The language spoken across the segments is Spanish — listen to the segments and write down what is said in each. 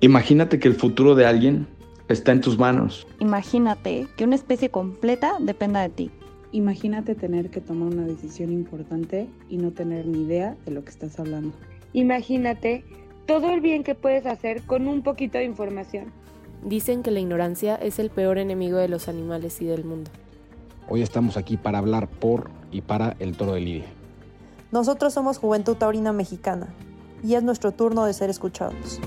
Imagínate que el futuro de alguien está en tus manos. Imagínate que una especie completa dependa de ti. Imagínate tener que tomar una decisión importante y no tener ni idea de lo que estás hablando. Imagínate todo el bien que puedes hacer con un poquito de información. Dicen que la ignorancia es el peor enemigo de los animales y del mundo. Hoy estamos aquí para hablar por y para el toro de Lidia. Nosotros somos Juventud Taurina Mexicana y es nuestro turno de ser escuchados.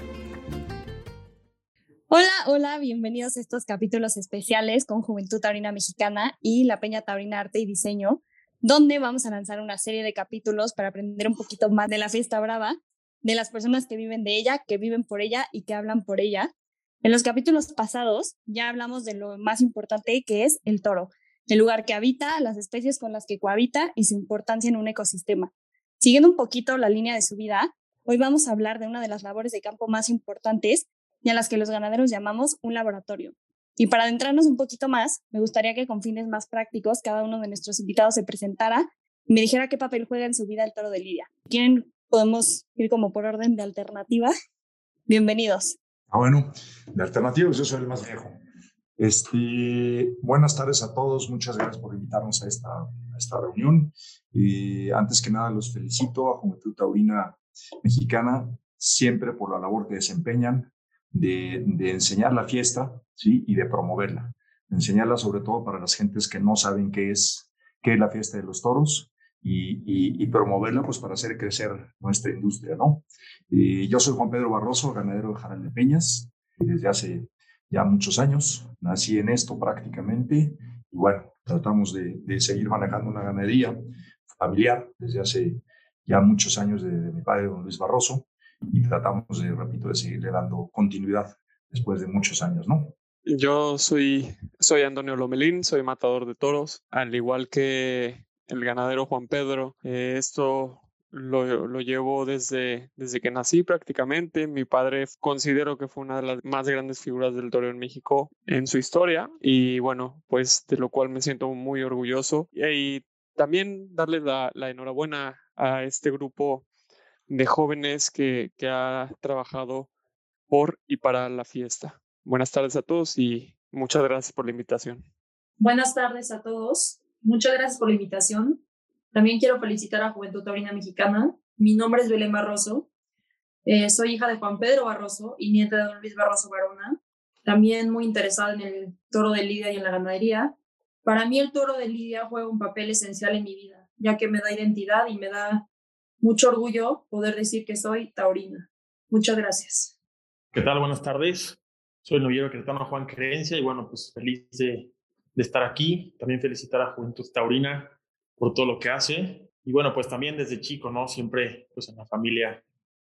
Hola, hola, bienvenidos a estos capítulos especiales con Juventud Taurina Mexicana y la Peña Taurina Arte y Diseño, donde vamos a lanzar una serie de capítulos para aprender un poquito más de la fiesta brava, de las personas que viven de ella, que viven por ella y que hablan por ella. En los capítulos pasados ya hablamos de lo más importante que es el toro, el lugar que habita, las especies con las que cohabita y su importancia en un ecosistema. Siguiendo un poquito la línea de su vida, hoy vamos a hablar de una de las labores de campo más importantes y a las que los ganaderos llamamos un laboratorio. Y para adentrarnos un poquito más, me gustaría que con fines más prácticos cada uno de nuestros invitados se presentara y me dijera qué papel juega en su vida el toro de Lidia. ¿Quieren? Podemos ir como por orden de alternativa. Bienvenidos. Ah, bueno, de alternativas yo soy el más viejo. Este, buenas tardes a todos, muchas gracias por invitarnos a esta, a esta reunión. Y antes que nada los felicito a Juventud Taurina Mexicana, siempre por la labor que desempeñan, de, enseñar la fiesta ¿sí? y de promoverla. Enseñarla sobre todo para las gentes que no saben qué es, qué es la fiesta de los toros y, promoverla pues para hacer crecer nuestra industria. ¿no? yo soy Juan Pedro Barroso, ganadero de Jaral de Peñas, desde hace ya muchos años. Nací en esto prácticamente y bueno, tratamos de, seguir manejando una ganadería familiar desde hace ya muchos años de, de mi padre, don Luis Barroso y tratamos, de, repito, de seguirle dando continuidad después de muchos años, ¿no? Yo soy, soy Antonio Lomelín, soy matador de toros, al igual que el ganadero Juan Pedro. Eh, esto lo, lo, llevo desde, desde que nací prácticamente. Mi padre considero que fue una de las más grandes figuras del toro en México en su historia y bueno, pues de lo cual me siento muy orgulloso. Y, también darle la, la enhorabuena a este grupo de jóvenes que, ha trabajado por y para la fiesta. Buenas tardes a todos y muchas gracias por la invitación. Buenas tardes a todos. Muchas gracias por la invitación. También quiero felicitar a Juventud Taurina Mexicana. Mi nombre es Belén Barroso. Eh, soy hija de Juan Pedro Barroso y nieta de don Luis Barroso Barona. También muy interesada en el toro de Lidia y en la ganadería. Para mí el toro de Lidia juega un papel esencial en mi vida, ya que me da identidad y me da mucho orgullo poder decir que soy taurina. Muchas gracias. ¿Qué tal? Buenas tardes. Soy el novillero cretano Juan Creencia y bueno, pues feliz de, estar aquí. También felicitar a Juventud Taurina por todo lo que hace. Y bueno, pues también desde chico, ¿no? Siempre, pues en la familia,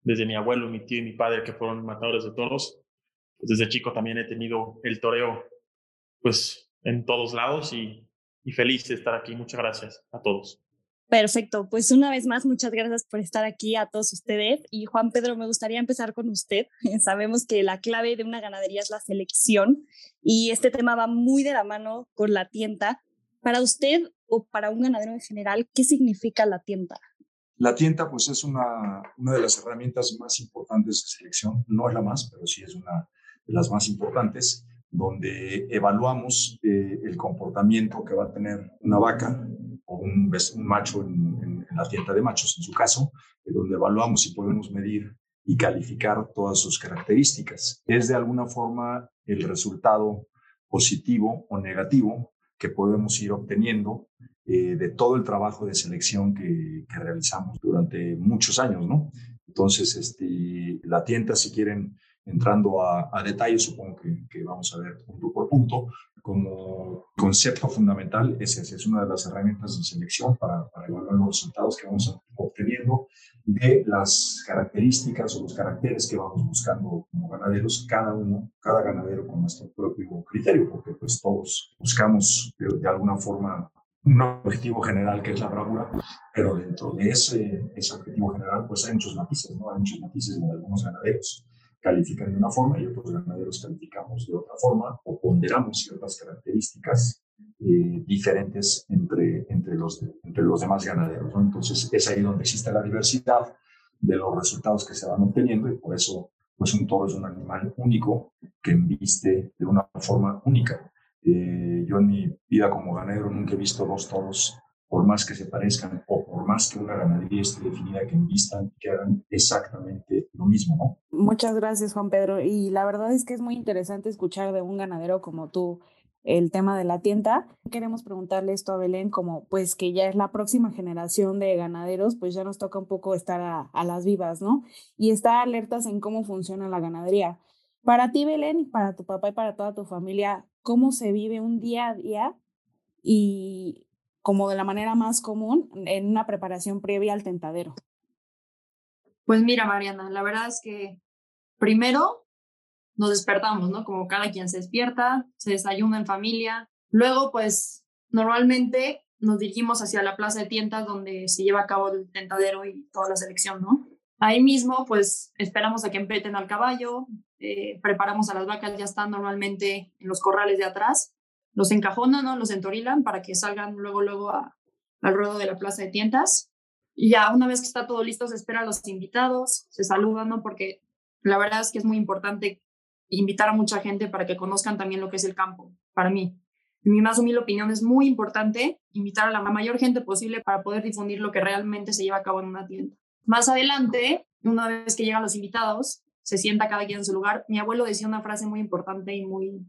desde mi abuelo, mi tío y mi padre, que fueron matadores de toros, pues desde chico también he tenido el toreo, pues en todos lados y feliz de estar aquí. Muchas gracias a todos. Perfecto, pues una vez más, muchas gracias por estar aquí a todos ustedes. Y Juan Pedro, me gustaría empezar con usted. Sabemos que la clave de una ganadería es la selección y este tema va muy de la mano con la tienda. Para usted o para un ganadero en general, ¿qué significa la tienda? La tienda, pues es una, una de las herramientas más importantes de selección. No es la más, pero sí es una de las más importantes, donde evaluamos eh, el comportamiento que va a tener una vaca o un, macho en, la tienda de machos, en su caso, donde evaluamos si podemos medir y calificar todas sus características. Es de alguna forma el resultado positivo o negativo que podemos ir obteniendo eh, de todo el trabajo de selección que, realizamos durante muchos años, ¿no? Entonces, este, la tienda, si quieren, entrando a, a detalle, supongo que, vamos a ver punto por punto, como concepto fundamental es es una de las herramientas de selección para, evaluar los resultados que vamos obteniendo de las características o los caracteres que vamos buscando como ganaderos, cada uno, cada ganadero con nuestro propio criterio, porque pues todos buscamos de, alguna forma un objetivo general que es la bravura, pero dentro de ese, ese objetivo general pues hay muchos matices, ¿no? Hay muchos matices en algunos ganaderos califican de una forma y otros ganaderos calificamos de otra forma o ponderamos ciertas características eh, diferentes entre, entre, los, entre los demás ganaderos. Entonces es ahí donde existe la diversidad de los resultados que se van obteniendo y por eso pues un toro es un animal único que embiste de una forma única. Eh, yo en mi vida como ganadero nunca he visto dos toros, por más que se parezcan o por más que una ganadería esté definida, que embistan y que hagan exactamente lo mismo. Muchas gracias, Juan Pedro. Y la verdad es que es muy interesante escuchar de un ganadero como tú el tema de la tienda. Queremos preguntarle esto a Belén, como pues que ya es la próxima generación de ganaderos, pues ya nos toca un poco estar a, a las vivas, ¿no? Y estar alertas en cómo funciona la ganadería. Para ti, Belén, para tu papá y para toda tu familia, ¿cómo se vive un día a día y como de la manera más común en una preparación previa al tentadero? Pues mira, Mariana, la verdad es que primero nos despertamos, ¿no? Como cada quien se despierta, se desayuna en familia. Luego, pues normalmente nos dirigimos hacia la plaza de tientas donde se lleva a cabo el tentadero y toda la selección, ¿no? Ahí mismo, pues esperamos a que empeten al caballo, eh, preparamos a las vacas, ya están normalmente en los corrales de atrás, los encajonan, ¿no? Los entorilan para que salgan luego, luego a, al ruedo de la plaza de tientas. Y ya una vez que está todo listo, se esperan los invitados, se saludan, ¿no? Porque la verdad es que es muy importante invitar a mucha gente para que conozcan también lo que es el campo, para mí. En mi más humilde opinión es muy importante invitar a la mayor gente posible para poder difundir lo que realmente se lleva a cabo en una tienda. Más adelante, una vez que llegan los invitados, se sienta cada quien en su lugar. Mi abuelo decía una frase muy importante y muy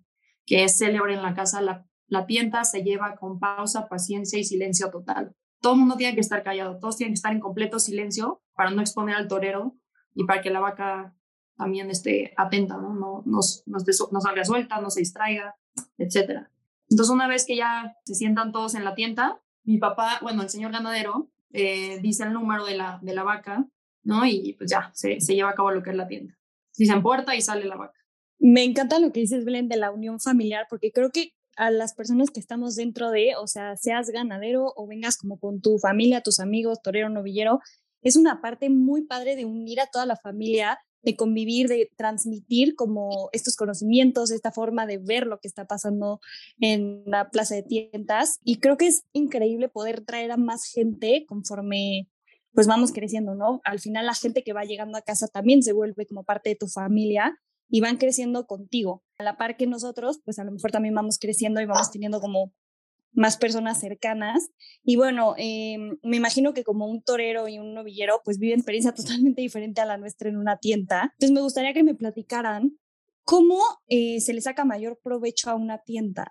que es célebre en la casa, la, la tienda se lleva con pausa, paciencia y silencio total. Todo el mundo tiene que estar callado, todos tienen que estar en completo silencio para no exponer al torero y para que la vaca también esté atenta, ¿no? No, no, no, salga suelta, no se distraiga, etc. Entonces, una vez que ya se sientan todos en la tienda, mi papá, bueno, el señor ganadero, eh, dice el número de la, de la vaca, ¿no? Y pues ya, se, se lleva a cabo lo que es la tienda. Si en puerta y sale la vaca. Me encanta lo que dices, Belén, de la unión familiar, porque creo que a las personas que estamos dentro de, o sea, seas ganadero o vengas como con tu familia, tus amigos, torero, novillero, es una parte muy padre de unir a toda la familia, de convivir, de transmitir como estos conocimientos, esta forma de ver lo que está pasando en la plaza de tiendas. Y creo que es increíble poder traer a más gente conforme pues vamos creciendo, ¿no? Al final la gente que va llegando a casa también se vuelve como parte de tu familia y van creciendo contigo. A la par que nosotros, pues a lo mejor también vamos creciendo y vamos teniendo como más personas cercanas. Y bueno, em, me imagino que como un torero y un novillero, pues viven experiencia totalmente diferente a la nuestra en una tienda. Entonces me gustaría que me platicaran cómo eh, se le saca mayor provecho a una tienda.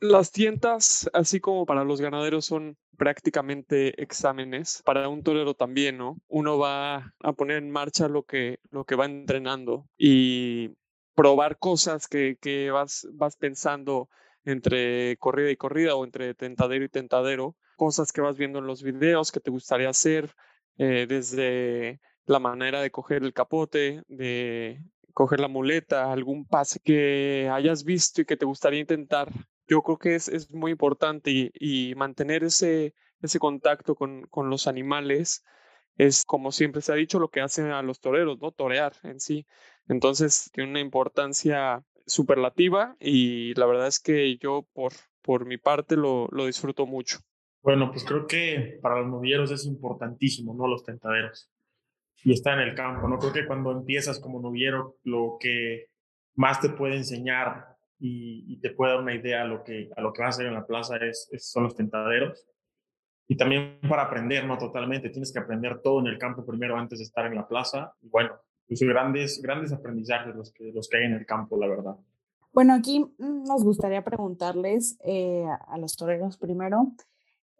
Las tiendas, así como para los ganaderos, son prácticamente exámenes. Para un torero también, ¿no? Uno va a poner en marcha lo que, lo que va entrenando y probar cosas que, que vas, vas pensando entre corrida y corrida o entre tentadero y tentadero, cosas que vas viendo en los videos que te gustaría hacer, eh, desde la manera de coger el capote, de coger la muleta, algún pase que hayas visto y que te gustaría intentar yo creo que es, es muy importante y, mantener ese, ese contacto con, con, los animales es, como siempre se ha dicho, lo que hacen a los toreros, ¿no? Torear en sí. Entonces, tiene una importancia superlativa y la verdad es que yo, por, por mi parte, lo, lo disfruto mucho. Bueno, pues creo que para los novilleros es importantísimo, ¿no? Los tentaderos. Y está en el campo, ¿no? Creo que cuando empiezas como novillero, lo que más te puede enseñar y, te puede dar una idea a lo que, a lo que vas a hacer en la plaza es, son los tentaderos. Y también para aprender, ¿no? Totalmente, tienes que aprender todo en el campo primero antes de estar en la plaza. Y bueno, pues grandes, grandes aprendizajes los que, los que hay en el campo, la verdad. Bueno, aquí nos gustaría preguntarles eh, a los toreros primero,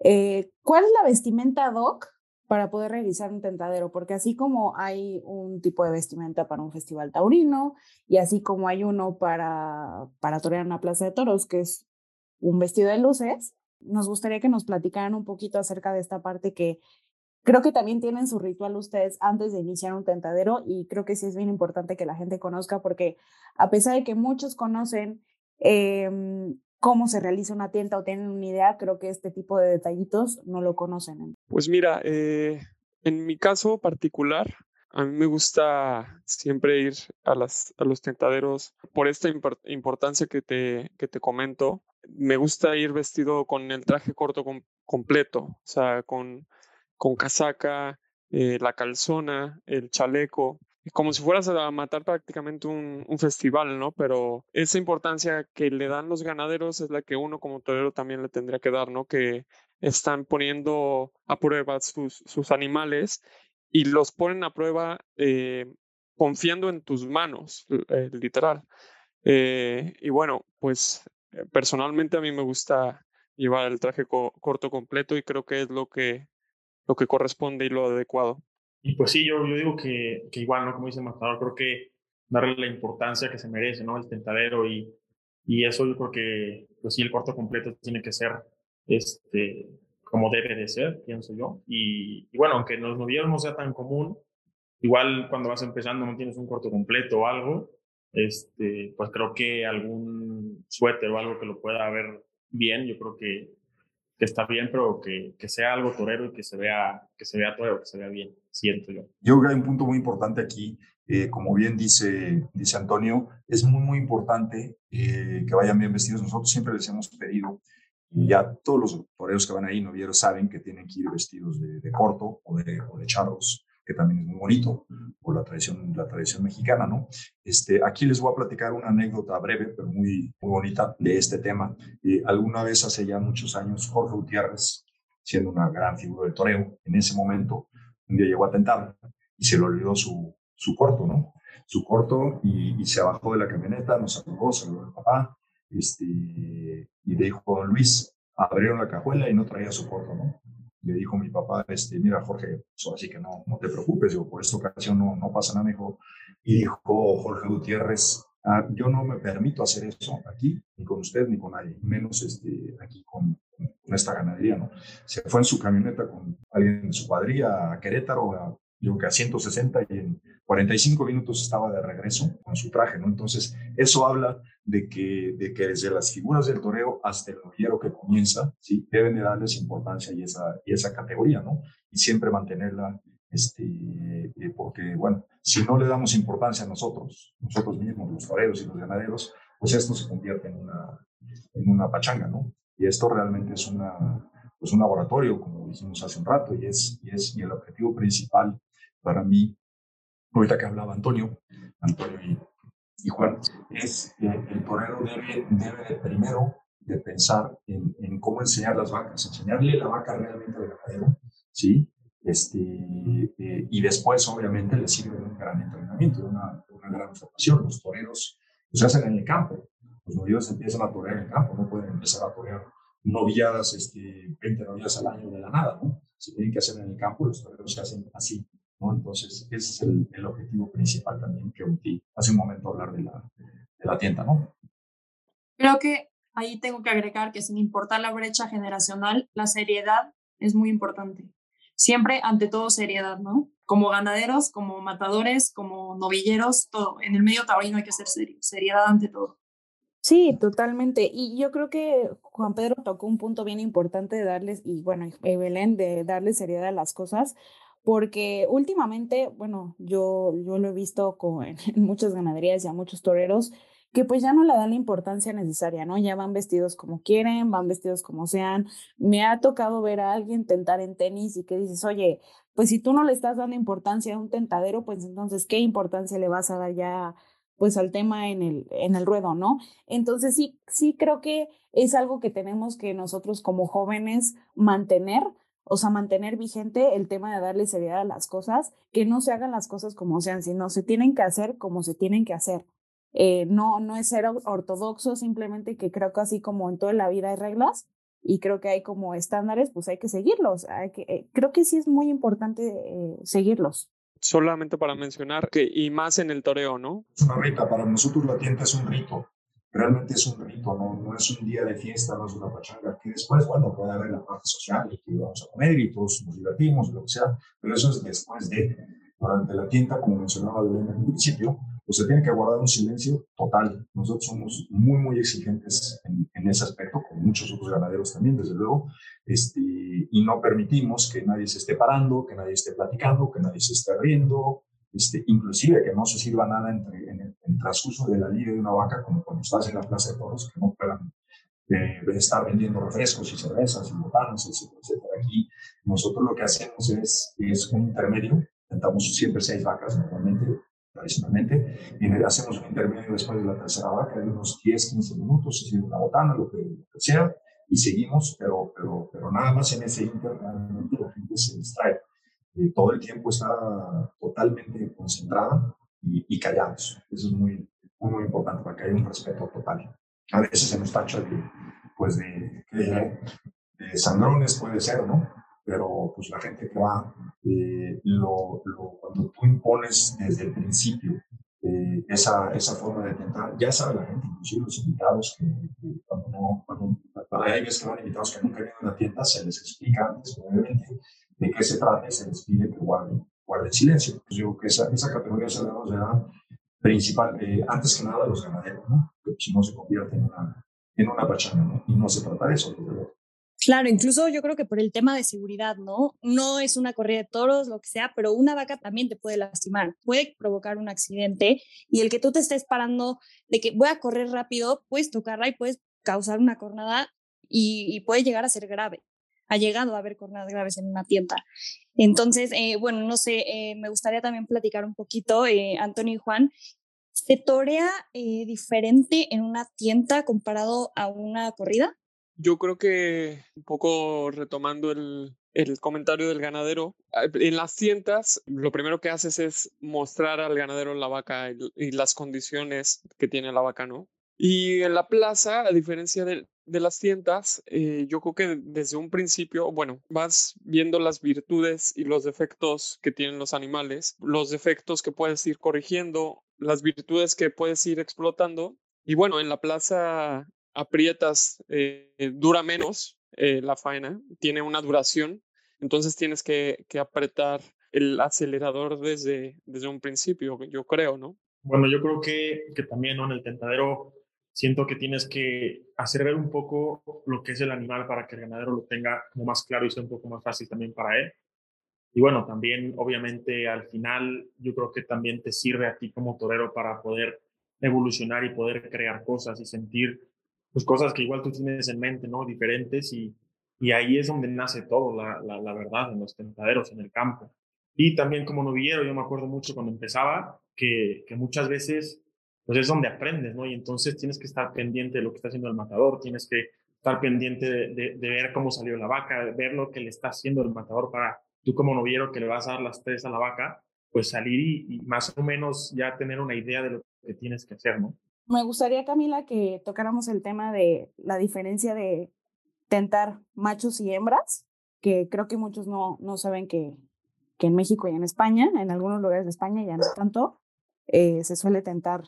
eh, ¿cuál es la vestimenta doc para poder realizar un tentadero, porque así como hay un tipo de vestimenta para un festival taurino y así como hay uno para, para torear una plaza de toros, que es un vestido de luces, nos gustaría que nos platicaran un poquito acerca de esta parte que creo que también tienen su ritual ustedes antes de iniciar un tentadero y creo que sí es bien importante que la gente conozca porque a pesar de que muchos conocen eh, cómo se realiza una tienda o tienen una idea, creo que este tipo de detallitos no lo conocen. Pues mira, eh, en mi caso particular, a mí me gusta siempre ir a, los tentaderos por esta importancia que te, que te comento. Me gusta ir vestido con el traje corto completo, o sea, con, con casaca, eh, la calzona, el chaleco. Como si fueras a matar prácticamente un, festival, ¿no? Pero esa importancia que le dan los ganaderos es la que uno como torero también le tendría que dar, ¿no? Que están poniendo a prueba sus, sus animales y los ponen a prueba eh, confiando en tus manos, eh, literal. Eh, y bueno, pues personalmente a mí me gusta llevar el traje corto completo y creo que es lo que, lo que corresponde y lo adecuado. Y pues sí, yo, yo digo que, que igual, ¿no? Como dice Matador, creo que darle la importancia que se merece, ¿no? El tentadero y, y eso yo creo que, pues sí, el corto completo tiene que ser este, como debe de ser, pienso yo. Y, bueno, aunque los novilleros no sea tan común, igual cuando vas empezando no tienes un corto completo o algo, este, pues creo que algún suéter o algo que lo pueda ver bien, yo creo que que está bien, pero que, que, sea algo torero y que se vea, que se vea torero, que se vea bien, siento yo. Yo creo que hay un punto muy importante aquí, eh, como bien dice, dice Antonio, es muy, muy importante eh, que vayan bien vestidos. Nosotros siempre les hemos pedido, y ya todos los toreros que van ahí, novieros, saben que tienen que ir vestidos de, corto o de, o de charros que también es muy bonito, por la tradición, la tradición mexicana, ¿no? Este, aquí les voy a platicar una anécdota breve, pero muy, muy bonita de este tema. Eh, alguna vez, hace ya muchos años, Jorge Gutiérrez, siendo una gran figura del toreo, en ese momento, un día llegó a tentar y se le olvidó su, su corto, ¿no? Su corto y, se bajó de la camioneta, nos saludó, saludó al papá, este, y dijo, don Luis, abrieron la cajuela y no traía su corto, ¿no? le dijo mi papá, este, mira Jorge, así que no, no te preocupes, digo, por esta ocasión no, no pasa nada, dijo, y dijo Jorge Gutiérrez, ah, yo no me permito hacer eso aquí, ni con usted, ni con nadie, menos este, aquí con, con, esta ganadería, ¿no? Se fue en su camioneta con alguien de su cuadrilla a Querétaro, a, yo que a 160 y en 45 minutos estaba de regreso con su traje, ¿no? Entonces, eso habla de que, de que desde las figuras del toreo hasta el novillero que comienza, ¿sí? Deben de darles importancia y esa, y esa categoría, ¿no? Y siempre mantenerla, este, eh, porque, bueno, si no le damos importancia a nosotros, nosotros mismos, los toreros y los ganaderos, pues esto se convierte en una, en una pachanga, ¿no? Y esto realmente es una, pues un laboratorio, como dijimos hace un rato, y es, y es y el objetivo principal para mí ahorita que hablaba Antonio, Antonio y, Juan, es que el torero debe, debe de primero de pensar en, en, cómo enseñar las vacas, enseñarle la vaca realmente al ganadero, ¿sí? Este, eh, y después, obviamente, le sirve un gran entrenamiento, una, una gran formación. Los toreros pues, se hacen en el campo. Los novilladas empiezan a torear en el campo, no pueden empezar a torear novilladas, este, 20 novilladas al año de la nada, ¿no? Se tienen que hacer en el campo, los toreros se hacen así. Entonces, ese es el, objetivo principal también que omití hace un momento hablar de la, de la tienda, ¿no? Creo que ahí tengo que agregar que sin importar la brecha generacional, la seriedad es muy importante. Siempre, ante todo, seriedad, ¿no? Como ganaderos, como matadores, como novilleros, todo. En el medio taurino hay que ser serio, seriedad ante todo. Sí, totalmente. Y yo creo que Juan Pedro tocó un punto bien importante de darles, y bueno, Belén, de darle seriedad a las cosas, porque últimamente, bueno, yo, yo lo he visto con, en muchas ganaderías y a muchos toreros que pues ya no le dan la importancia necesaria, ¿no? Ya van vestidos como quieren, van vestidos como sean. Me ha tocado ver a alguien tentar en tenis y que dices, oye, pues si tú no le estás dando importancia a un tentadero, pues entonces, ¿qué importancia le vas a dar ya pues al tema en el, en el ruedo, ¿no? Entonces sí, sí creo que es algo que tenemos que nosotros como jóvenes mantener, o sea, mantener vigente el tema de darle seriedad a las cosas, que no se hagan las cosas como sean, sino se tienen que hacer como se tienen que hacer. Eh, no, no es ser ortodoxo, simplemente que creo que así como en toda la vida hay reglas y creo que hay como estándares, pues hay que seguirlos. Hay que, eh, creo que sí es muy importante eh, seguirlos. Solamente para mencionar que, y más en el toreo, ¿no? Es una rita, para nosotros la tienda es un rito realmente es un rito, no, no es un día de fiesta, no es una pachanga, que después, bueno, puede haber la parte social, que vamos a comer y todos nos divertimos, lo que sea, pero eso es después de, durante la tienda, como mencionaba en el principio, pues se tiene que guardar un silencio total. Nosotros somos muy, muy exigentes en, en ese aspecto, con muchos otros ganaderos también, desde luego, este, y no permitimos que nadie se esté parando, que nadie esté platicando, que nadie se esté riendo, este, inclusive que no se sirva nada entre, en, el, transcurso de la liga de una vaca, como cuando estás en la plaza de toros, que no puedan eh, estar vendiendo refrescos y cervezas y botanas, etcétera, etcétera. Aquí nosotros lo que hacemos es, es un intermedio, intentamos siempre seis vacas normalmente, tradicionalmente, y hacemos un intermedio después de la tercera vaca de unos 10, 15 minutos, si una botana, lo que, sea, y seguimos, pero, pero, pero nada más en ese intermedio la gente se distrae. Eh, todo el tiempo está totalmente concentrada y, y callados. Eso es muy, muy, importante para que haya un respeto total. A veces se nos tacha de, pues de, de, de sangrones, puede ser, ¿no? Pero pues la gente que va, eh, lo, lo, cuando tú impones desde el principio eh, esa, esa forma de tentar, ya sabe la gente, inclusive los invitados, que, cuando no, cuando, hay veces que van invitados que nunca vienen a la tienda, se les explica antes, obviamente, de qué se trata y se les pide que guarden, guarden silencio. Pues yo creo que esa, esa categoría se da principal, eh, antes que nada los ganaderos, ¿no? que si no se convierte en una, en una pachanga, ¿no? y no se trata de eso, Claro, incluso yo creo que por el tema de seguridad, ¿no? No es una corrida de toros, lo que sea, pero una vaca también te puede lastimar, puede provocar un accidente y el que tú te estés parando de que voy a correr rápido, puedes tocarla y puedes causar una cornada y, puede llegar a ser grave. Ha llegado a haber cornadas graves en una tienda. Entonces, eh, bueno, no sé, eh, me gustaría también platicar un poquito, eh, Antonio y Juan, ¿se torea diferente en una tienda comparado a una corrida? Yo creo que un poco retomando el, el comentario del ganadero, ah, en las tiendas lo primero que haces es mostrar al ganadero la vaca y, las condiciones que tiene la vaca, ¿no? Y en la plaza, a diferencia de, de las tiendas, eh, yo creo que desde un principio, bueno, vas viendo las virtudes y los defectos que tienen los animales, los defectos que puedes ir corrigiendo, las virtudes que puedes ir explotando. Y bueno, en la plaza aprietas, eh, dura menos eh, la faena, tiene una duración, entonces tienes que, apretar el acelerador desde, desde un principio, yo creo, ¿no? Bueno, yo creo que, que también en el tentadero siento que tienes que hacer ver un poco lo que es el animal para que el ganadero lo tenga como más claro y sea un poco más fácil también para él. Y bueno, también obviamente al final yo creo que también te sirve a ti como torero para poder evolucionar y poder crear cosas y sentir pues cosas que igual tú tienes en mente, ¿no? Diferentes y, y ahí es donde nace todo, la, la, verdad, en los tentaderos, en el campo. Y también como novillero, yo me acuerdo mucho cuando empezaba, que, que muchas veces, pues es donde aprendes, ¿no? Y entonces tienes que estar pendiente de lo que está haciendo el matador, tienes que estar pendiente de, de, ver cómo salió la vaca, de ver lo que le está haciendo el matador para tú como noviero que le vas a dar las tres a la vaca, pues salir y, y más o menos ya tener una idea de lo que tienes que hacer, ¿no? Me gustaría, Camila, que tocáramos el tema de la diferencia de tentar machos y hembras, que creo que muchos no, no saben que, que en México y en España, en algunos lugares de España ya no tanto, eh, se suele tentar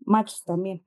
machos también.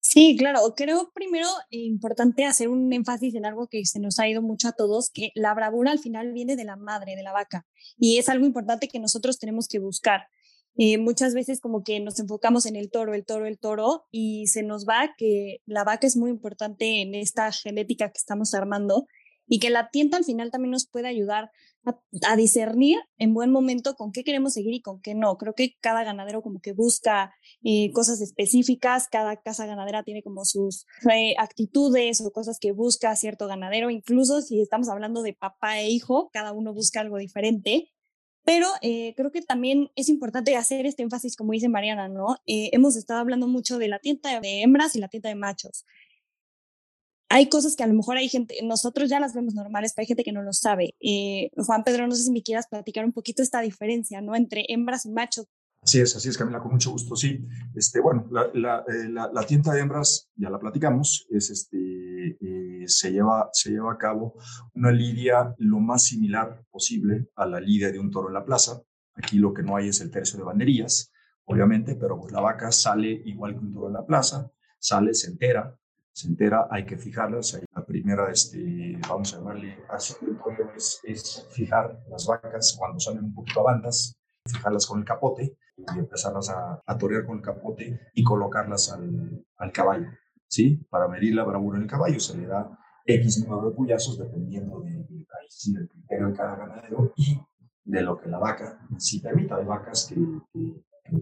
Sí, claro. Creo primero importante hacer un énfasis en algo que se nos ha ido mucho a todos, que la bravura al final viene de la madre, de la vaca, y es algo importante que nosotros tenemos que buscar. Eh, muchas veces como que nos enfocamos en el toro, el toro, el toro y se nos va que la vaca es muy importante en esta genética que estamos armando y que la tienda al final también nos puede ayudar a, discernir en buen momento con qué queremos seguir y con qué no. Creo que cada ganadero como que busca eh, cosas específicas, cada casa ganadera tiene como sus eh, actitudes o cosas que busca cierto ganadero, incluso si estamos hablando de papá e hijo, cada uno busca algo diferente pero eh, creo que también es importante hacer este énfasis, como dice Mariana, ¿no? Eh, hemos estado hablando mucho de la tienda de hembras y la tienda de machos. Hay cosas que a lo mejor hay gente, nosotros ya las vemos normales, pero hay gente que no lo sabe. Eh, Juan Pedro, no sé si me quieras platicar un poquito esta diferencia, ¿no? Entre hembras y machos. Así es, así es, Camila, con mucho gusto, sí. Este, bueno, la, la, la, la tienda de hembras, ya la platicamos, es este, se, lleva, se lleva a cabo una lidia lo más similar posible a la lidia de un toro en la plaza. Aquí lo que no hay es el tercio de banderías, obviamente, pero pues la vaca sale igual que un toro en la plaza, sale, se entera, se entera, hay que fijarlas. La primera, este, vamos a llamarle es, es, fijar las vacas cuando salen un poquito a bandas, fijarlas con el capote y empezarlas a, a torear con el capote y colocarlas al, al caballo. ¿sí? Para medir la bravura del caballo se le da X número de puyazos dependiendo del de, de, criterio de cada ganadero y de lo que la vaca sí permita. Hay vacas que,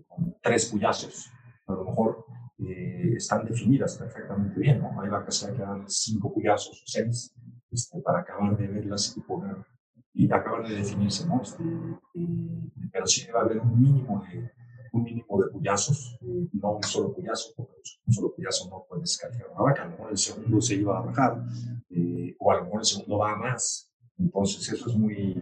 con tres puyazos a lo mejor eh, están definidas perfectamente bien, ¿no? Hay vacas que hay que dar cinco puyazos o seis este, para acabar de verlas y poner y acabar de definirse, ¿no? Este, eh, pero sí debe haber un mínimo de, un mínimo de puyazos, eh, no un solo puyazo, porque un solo puyazo no puedes calificar una vaca, a lo mejor el segundo se iba a bajar, eh, o a lo mejor el segundo va a más. Entonces, eso es muy,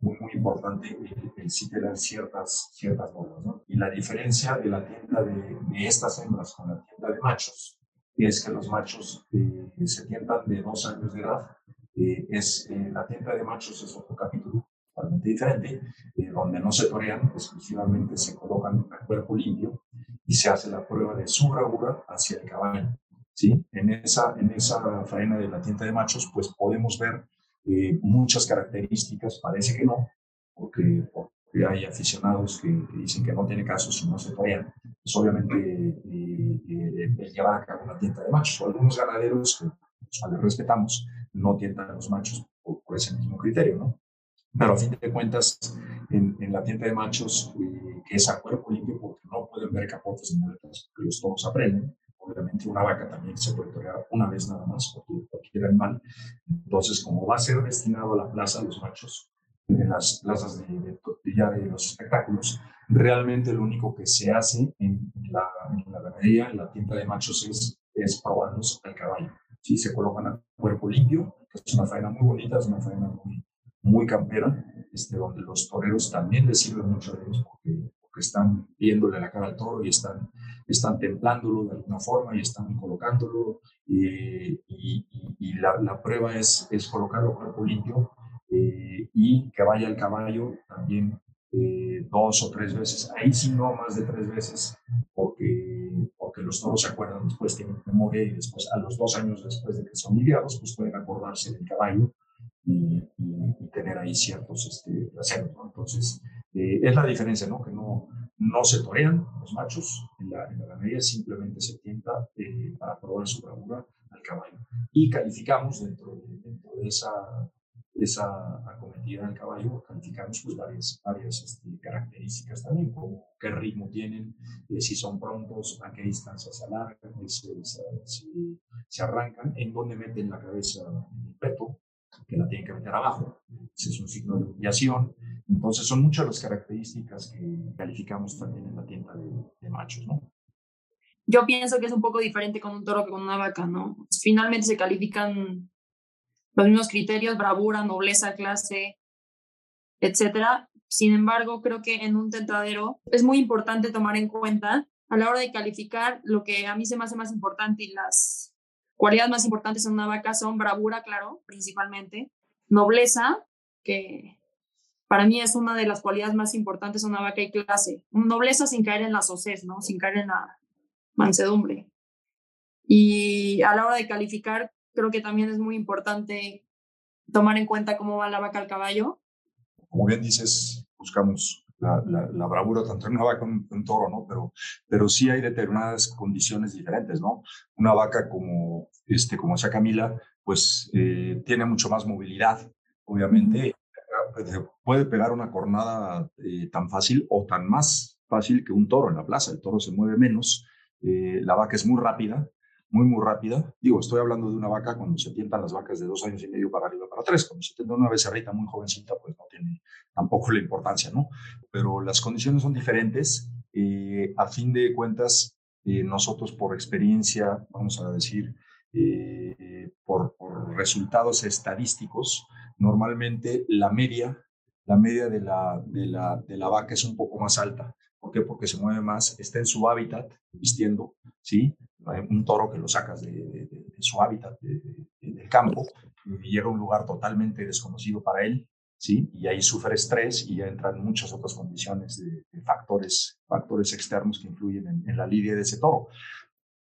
muy, muy importante, el, el sí tener ciertas, ciertas normas. ¿no? Y la diferencia de la tienda de, de, estas hembras con la tienda de machos es que los machos eh, se tiendan de dos años de edad. Eh, es, eh, la tienda de machos es otro capítulo totalmente diferente, donde no se torean, exclusivamente se colocan a cuerpo limpio y se hace la prueba de su bravura hacia el caballo. ¿sí? En, esa, en esa faena de la tienda de machos, pues podemos ver eh, muchas características, parece que no, porque, porque hay aficionados que, que, dicen que no tiene caso si no se torean. Pues obviamente eh, eh, lleva a cabo una tienda de machos, algunos ganaderos que los cuales respetamos no tientan los machos por, ese mismo criterio, ¿no? Pero a fin de cuentas, en, la tienda de machos, eh, que es a cuerpo limpio, porque no pueden ver capotes ni muletas, porque los toros aprenden, obviamente una vaca también se puede torear una vez nada más, porque cualquier animal. Entonces, como va a ser destinado a la plaza, los machos, en las plazas de, de, de, de los espectáculos, realmente lo único que se hace en la, en en la tienda de machos, es, es probarlos al caballo. Sí, se colocan a cuerpo limpio, es una faena muy bonita, es una faena muy, muy campera, este, donde los toreros también les sirven mucho de ellos, porque que están viéndole la cara al toro y están, están templándolo de alguna forma y están colocándolo. Eh, y, y, y la, la, prueba es, es colocarlo cuerpo limpio eh, y que vaya el caballo también eh, dos o tres veces. Ahí sí no más de tres veces, porque, porque los toros se acuerdan después, tienen memoria y después, a los dos años después de que son lidiados, pues pueden acordarse del caballo y, y, tener ahí ciertos este, placeres, ¿no? Entonces, eh, es la diferencia, ¿no? Que no, no se torean los machos en la, en la ganadería, simplemente se tienta eh, para probar su bravura al caballo. Y calificamos dentro de, dentro de esa, esa acometida del caballo, calificamos pues varias, varias este, características también, como qué ritmo tienen, eh, si son prontos, a qué distancia se alargan, se, se, se arrancan, en dónde meten la cabeza en el peto, que la tienen que meter abajo. Ese es un signo de humillación. Entonces, son muchas las características que calificamos también en la tienda de, de, machos, ¿no? Yo pienso que es un poco diferente con un toro que con una vaca, ¿no? Finalmente se califican los mismos criterios, bravura, nobleza, clase, etcétera. Sin embargo, creo que en un tentadero es muy importante tomar en cuenta a la hora de calificar lo que a mí se me hace más importante y las cualidades más importantes en una vaca son bravura, claro, principalmente, nobleza, que para mí es una de las cualidades más importantes en una vaca y clase. Nobleza sin caer en la socés, ¿no? Sin caer en la mansedumbre. Y a la hora de calificar, creo que también es muy importante tomar en cuenta cómo va la vaca al caballo. Como bien dices, buscamos la, la, la, bravura tanto en una vaca como en un toro, ¿no? Pero, pero sí hay determinadas condiciones diferentes, ¿no? Una vaca como, este, como esa Camila, pues eh, tiene mucho más movilidad, obviamente. Puede pegar una cornada eh, tan fácil o tan más fácil que un toro en la plaza. El toro se mueve menos, eh, la vaca es muy rápida, muy, muy rápida. Digo, estoy hablando de una vaca cuando se tientan las vacas de dos años y medio para arriba, para tres. Cuando se tienta una becerrita muy jovencita, pues no tiene tampoco la importancia, ¿no? Pero las condiciones son diferentes. Eh, a fin de cuentas, eh, nosotros por experiencia, vamos a decir, eh, por, por, resultados estadísticos, normalmente la media, la media de la, de, la, de la vaca es un poco más alta. ¿Por qué? Porque se mueve más, está en su hábitat, vistiendo, ¿sí? Un toro que lo sacas de, de, de su hábitat, del campo, y llega a un lugar totalmente desconocido para él, ¿sí? Y ahí sufre estrés y ya entran muchas otras condiciones de, de factores, factores externos que influyen en, en, la lidia de ese toro.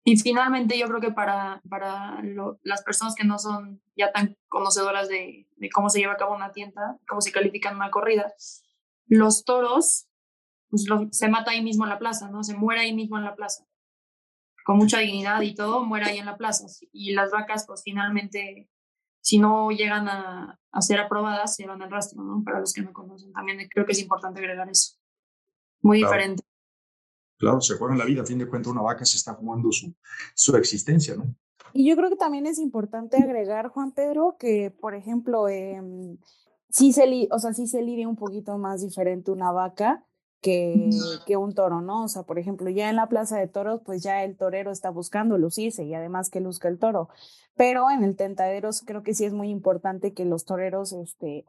Y finalmente yo creo que para, para lo, las personas que no son ya tan conocedoras de, de, cómo se lleva a cabo una tienda, cómo se califican una corrida, los toros pues lo, se mata ahí mismo en la plaza, ¿no? Se muere ahí mismo en la plaza. Con mucha dignidad y todo, muere ahí en la plaza. Y las vacas, pues finalmente si no llegan a, a, ser aprobadas, se van al rastro, ¿no? Para los que no conocen. También creo que es importante agregar eso. Muy claro. diferente. Claro, se juega en la vida. A fin de cuentas, una vaca se está jugando su, su existencia, ¿no? Y yo creo que también es importante agregar, Juan Pedro, que, por ejemplo, eh, sí, se li o sea, sí se lidia un poquito más diferente una vaca que, que, un toro, ¿no? O sea, por ejemplo, ya en la plaza de toros, pues ya el torero está buscando lucirse y además que luzca el toro. Pero en el tentaderos creo que sí es muy importante que los toreros, este,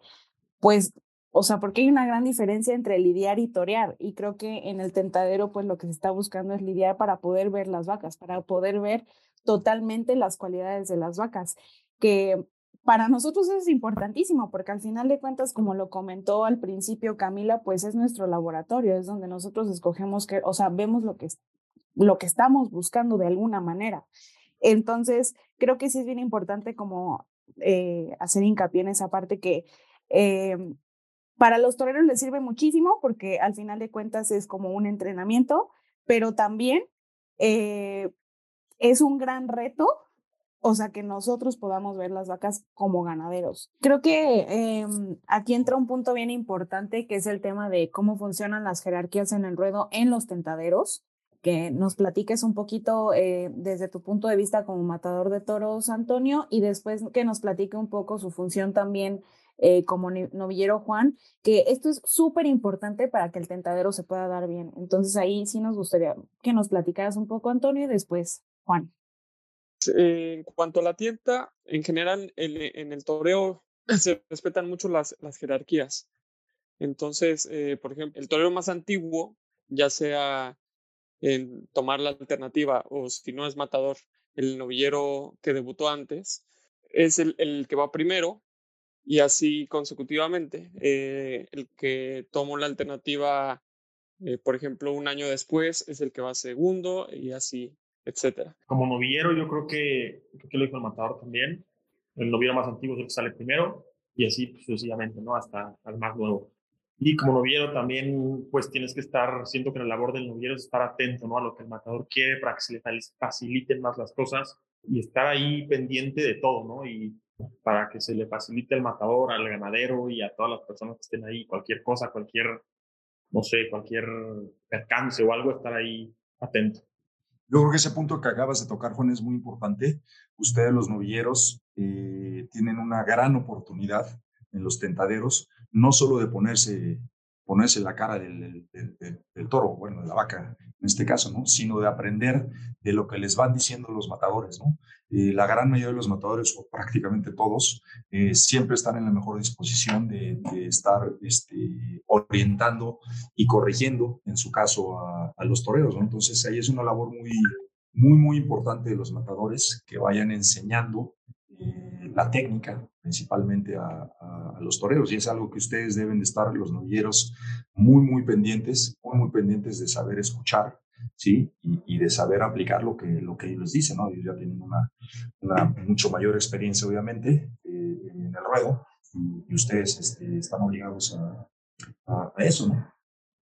pues, o sea, porque hay una gran diferencia entre lidiar y torear. Y creo que en el tentadero, pues lo que se está buscando es lidiar para poder ver las vacas, para poder ver totalmente las cualidades de las vacas, que para nosotros es importantísimo porque al final de cuentas, como lo comentó al principio Camila, pues es nuestro laboratorio, es donde nosotros escogemos que, o sea, vemos lo que, lo que estamos buscando de alguna manera. Entonces, creo que sí es bien importante como eh, hacer hincapié en esa parte que eh, para los toreros les sirve muchísimo porque al final de cuentas es como un entrenamiento, pero también eh, es un gran reto o sea, que nosotros podamos ver las vacas como ganaderos. Creo que em, aquí entra un punto bien importante que es el tema de cómo funcionan las jerarquías en el ruedo en los tentaderos, que nos platiques un poquito eh, desde tu punto de vista como matador de toros, Antonio, y después que nos platique un poco su función también eh, como novillero Juan, que esto es súper importante para que el tentadero se pueda dar bien. Entonces ahí sí nos gustaría que nos platicaras un poco, Antonio, y después Juan. En cuanto a la tienda, en general en, el toreo se respetan mucho las, jerarquías. Entonces, eh, por ejemplo, el toreo más antiguo, ya sea en tomar la alternativa o si no es matador, el novillero que debutó antes, es el, que va primero y así consecutivamente. Eh, el que tomó la alternativa, eh, por ejemplo, un año después, es el que va segundo y así etcétera. Como novillero, yo creo que, creo que lo dijo el matador también, el novillero más antiguo es el que sale primero y así sucesivamente, ¿no? Hasta el más nuevo. Y como novillero también, pues tienes que estar, siento que la labor del novillero es estar atento, ¿no? A lo que el matador quiere para que se le faciliten más las cosas y estar ahí pendiente de todo, ¿no? Y para que se le facilite el matador, al ganadero y a todas las personas que estén ahí, cualquier cosa, cualquier, no sé, cualquier percance o algo, estar ahí atento. Yo creo que ese punto que acabas de tocar, Juan, es muy importante. Ustedes, los novilleros, eh, tienen una gran oportunidad en los tentaderos, no solo de ponerse ponerse la cara del, toro, bueno, de la vaca en este caso, ¿no? Sino de aprender de lo que les van diciendo los matadores, ¿no? Eh, la gran mayoría de los matadores, o prácticamente todos, eh, siempre están en la mejor disposición de, estar este, orientando y corrigiendo, en su caso, a, a los toreros, ¿no? Entonces ahí es una labor muy, muy, muy importante de los matadores que vayan enseñando eh, la técnica principalmente a, los toreros y es algo que ustedes deben de estar los novilleros muy muy pendientes muy muy pendientes de saber escuchar sí y, de saber aplicar lo que lo que ellos dicen no ellos ya tienen una, una mucho mayor experiencia obviamente eh, en el ruedo y, ustedes este, están obligados a, a, eso no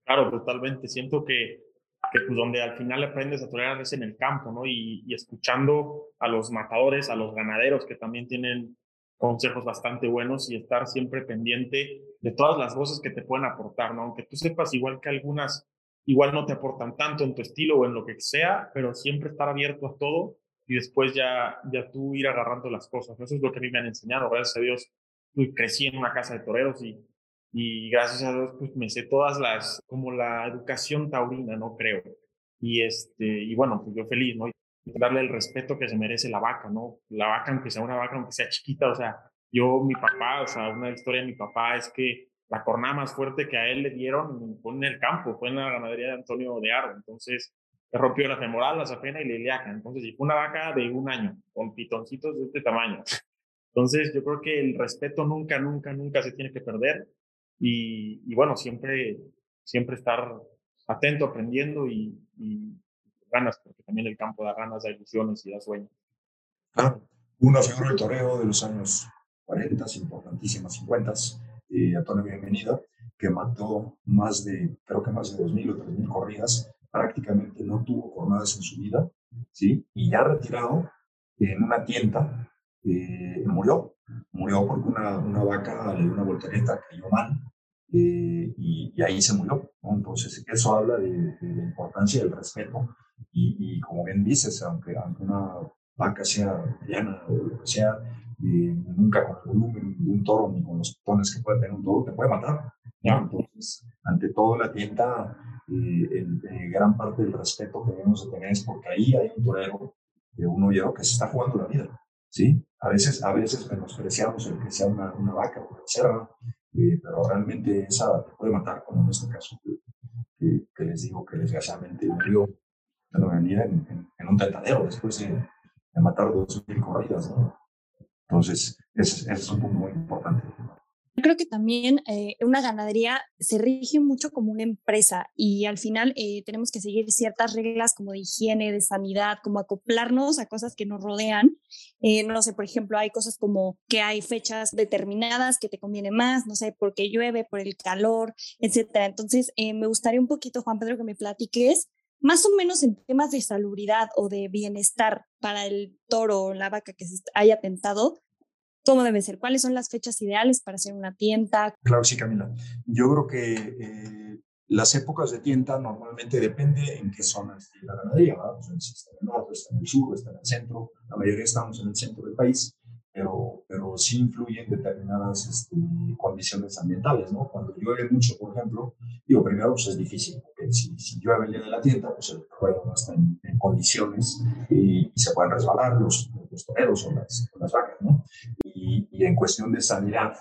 claro totalmente. Siento que que pues donde al final aprendes a torear es en el campo, ¿no? Y, y, escuchando a los matadores, a los ganaderos que también tienen consejos bastante buenos y estar siempre pendiente de todas las voces que te pueden aportar, ¿no? Aunque tú sepas igual que algunas igual no te aportan tanto en tu estilo o en lo que sea, pero siempre estar abierto a todo y después ya, ya tú ir agarrando las cosas. Eso es lo que a mí me han enseñado, gracias a Dios. Crecí en una casa de toreros y y gracias a Dios pues me sé todas las, como la educación taurina, ¿no? Creo. Y este, y bueno, pues yo feliz, ¿no? darle el respeto que se merece la vaca, ¿no? La vaca, aunque sea una vaca, aunque sea chiquita, o sea, yo, mi papá, o sea, una historia de mi papá es que la cornada más fuerte que a él le dieron fue en el campo, fue en la ganadería de Antonio de Aro, entonces se rompió la femoral, la safena y la iliaca, entonces, y fue una vaca de un año, con pitoncitos de este tamaño. Entonces, yo creo que el respeto nunca, nunca, nunca se tiene que perder y, bueno, siempre, siempre estar atento, aprendiendo y, ganas, porque también el campo da ganas, da ilusiones y da sueños. Claro, una figura de toreo de los años 40, importantísimas 50, eh, Antonio Bienvenida, que mató más de, creo que más de 2.000 o 3.000 corridas, prácticamente no tuvo jornadas en su vida, ¿sí? Y ya retirado en una tienda, eh, murió, murió porque una, una vaca le dio una voltereta, cayó mal eh, y, ahí se murió. Entonces, eso habla de, la importancia del respeto. Y, como bien dices, aunque, aunque una vaca sea mediana o lo que sea, nunca con el volumen de un toro ni con los tones que puede tener un toro, te puede matar. Entonces, ante todo, la tienda, el, gran parte del respeto que debemos de tener es porque ahí hay un torero de un ollero que se está jugando la vida. ¿sí? A veces, a veces menospreciamos el que sea una, vaca o una eh, pero realmente esa te puede matar, como en este caso que, les digo que desgraciadamente murió en, en, en, un tentadero después de, de matar dos mil corridas. ¿no? Entonces, ese es un punto muy importante creo que también eh, una ganadería se rige mucho como una empresa y al final eh, tenemos que seguir ciertas reglas como de higiene, de sanidad, como acoplarnos a cosas que nos rodean. Eh, no sé, por ejemplo, hay cosas como que hay fechas determinadas que te conviene más, no sé, porque llueve, por el calor, etcétera. Entonces, me gustaría un poquito, Juan Pedro, que me platiques más o menos en temas de salubridad o de bienestar para el toro o la vaca que se haya tentado, cómo debe ser, cuáles son las fechas ideales para hacer una tienda. Claro, sí, Camila. Yo creo que eh, las épocas de tienda normalmente depende en qué zona esté la ganadería, ¿verdad? si está en el norte, está en el sur, está en el centro, la mayoría estamos en el centro del país, pero, pero sí influyen determinadas este, condiciones ambientales, ¿no? Cuando llueve mucho, por ejemplo, digo, primero pues es difícil, porque si, llueve el día de la tienda, pues el ruedo no está en, condiciones y, se pueden resbalar los, los toreros o las, las vacas, ¿no? Y, y, en cuestión de sanidad,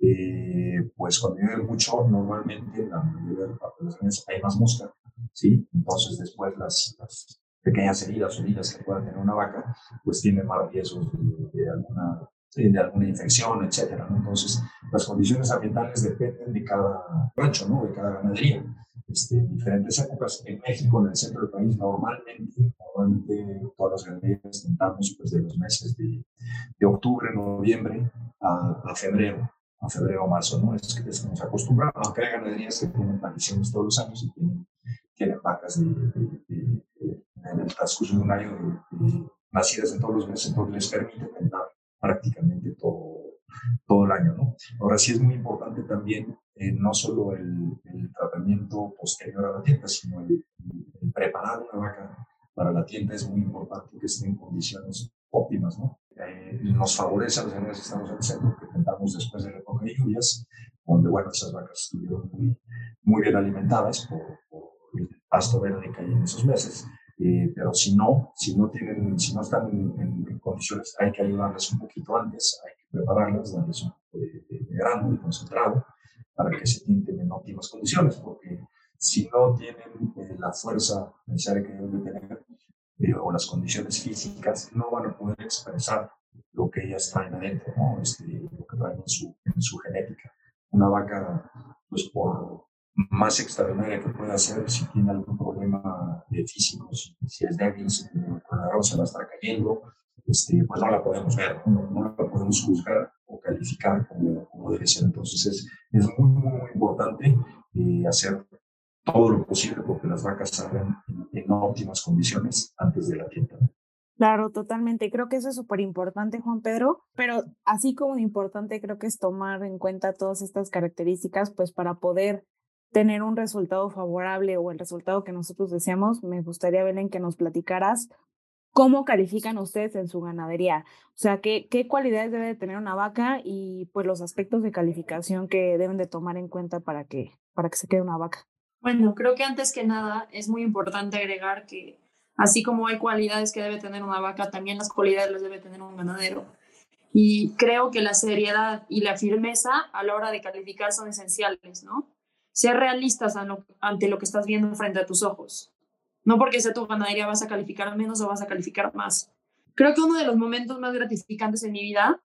eh, pues cuando llueve mucho, normalmente en la mayoría de las hay más mosca, ¿sí? Entonces después las, las pequeñas heridas o heridas que pueda tener una vaca, pues tiene más riesgos de, alguna, de alguna infección, etcétera. Entonces, las condiciones ambientales dependen de cada rancho, ¿no? de cada ganadería. Este, en diferentes épocas, en México, en el centro del país, normalmente, normalmente todas las ganaderías tentamos pues, de los meses de, de octubre, noviembre a, a febrero a febrero marzo, ¿no? Es que nos acostumbramos, aunque hay ganaderías que tienen apariciones todos los años y tienen, tienen vacas de, de, en el transcurso de un año nacidas en todos los meses, entonces les permite tentar prácticamente todo, todo el año. ¿no? Ahora sí es muy importante también eh, no solo el, tratamiento posterior a la tienda, sino el, preparar una vaca para la tienda es muy importante que esté en condiciones óptimas. ¿no? Eh, nos favorece a los animales que estamos en el centro, que tentamos después de la época de lluvias, donde bueno, esas vacas estuvieron muy, muy bien alimentadas por, por el pasto verde que hay en esos meses eh, pero si no, si no, tienen, si no están en, condiciones, hay que ayudarles un poquito antes, hay que prepararlas, darles un poco de, de, grano y concentrado para que se tienten en óptimas condiciones, porque si no tienen eh, la fuerza necesaria que deben de tener eh, o las condiciones físicas, no van a poder expresar lo que ellas traen adentro, ¿no? este, lo que traen en su, en su genética. Una vaca, pues por, más extraordinaria que pueda ser si tiene algún problema físico, si, es débil, si con la rosa va a estar cayendo, este, pues no la podemos ver, no, la podemos juzgar o calificar como, como debe ser. Entonces es, es muy, muy importante eh, hacer todo lo posible porque las vacas salgan en, en óptimas condiciones antes de la tienda. Claro, totalmente. Creo que eso es súper importante, Juan Pedro, pero así como importante creo que es tomar en cuenta todas estas características, pues para poder tener un resultado favorable o el resultado que nosotros deseamos, me gustaría, Belén, que nos platicaras cómo califican ustedes en su ganadería. O sea, qué, qué cualidades debe de tener una vaca y pues los aspectos de calificación que deben de tomar en cuenta para que, para que se quede una vaca. Bueno, creo que antes que nada es muy importante agregar que así como hay cualidades que debe tener una vaca, también las cualidades las debe tener un ganadero. Y creo que la seriedad y la firmeza a la hora de calificar son esenciales, ¿no? Ser realistas ante lo que estás viendo frente a tus ojos. No porque sea tu ganadería vas a calificar menos o vas a calificar más. Creo que uno de los momentos más gratificantes en mi vida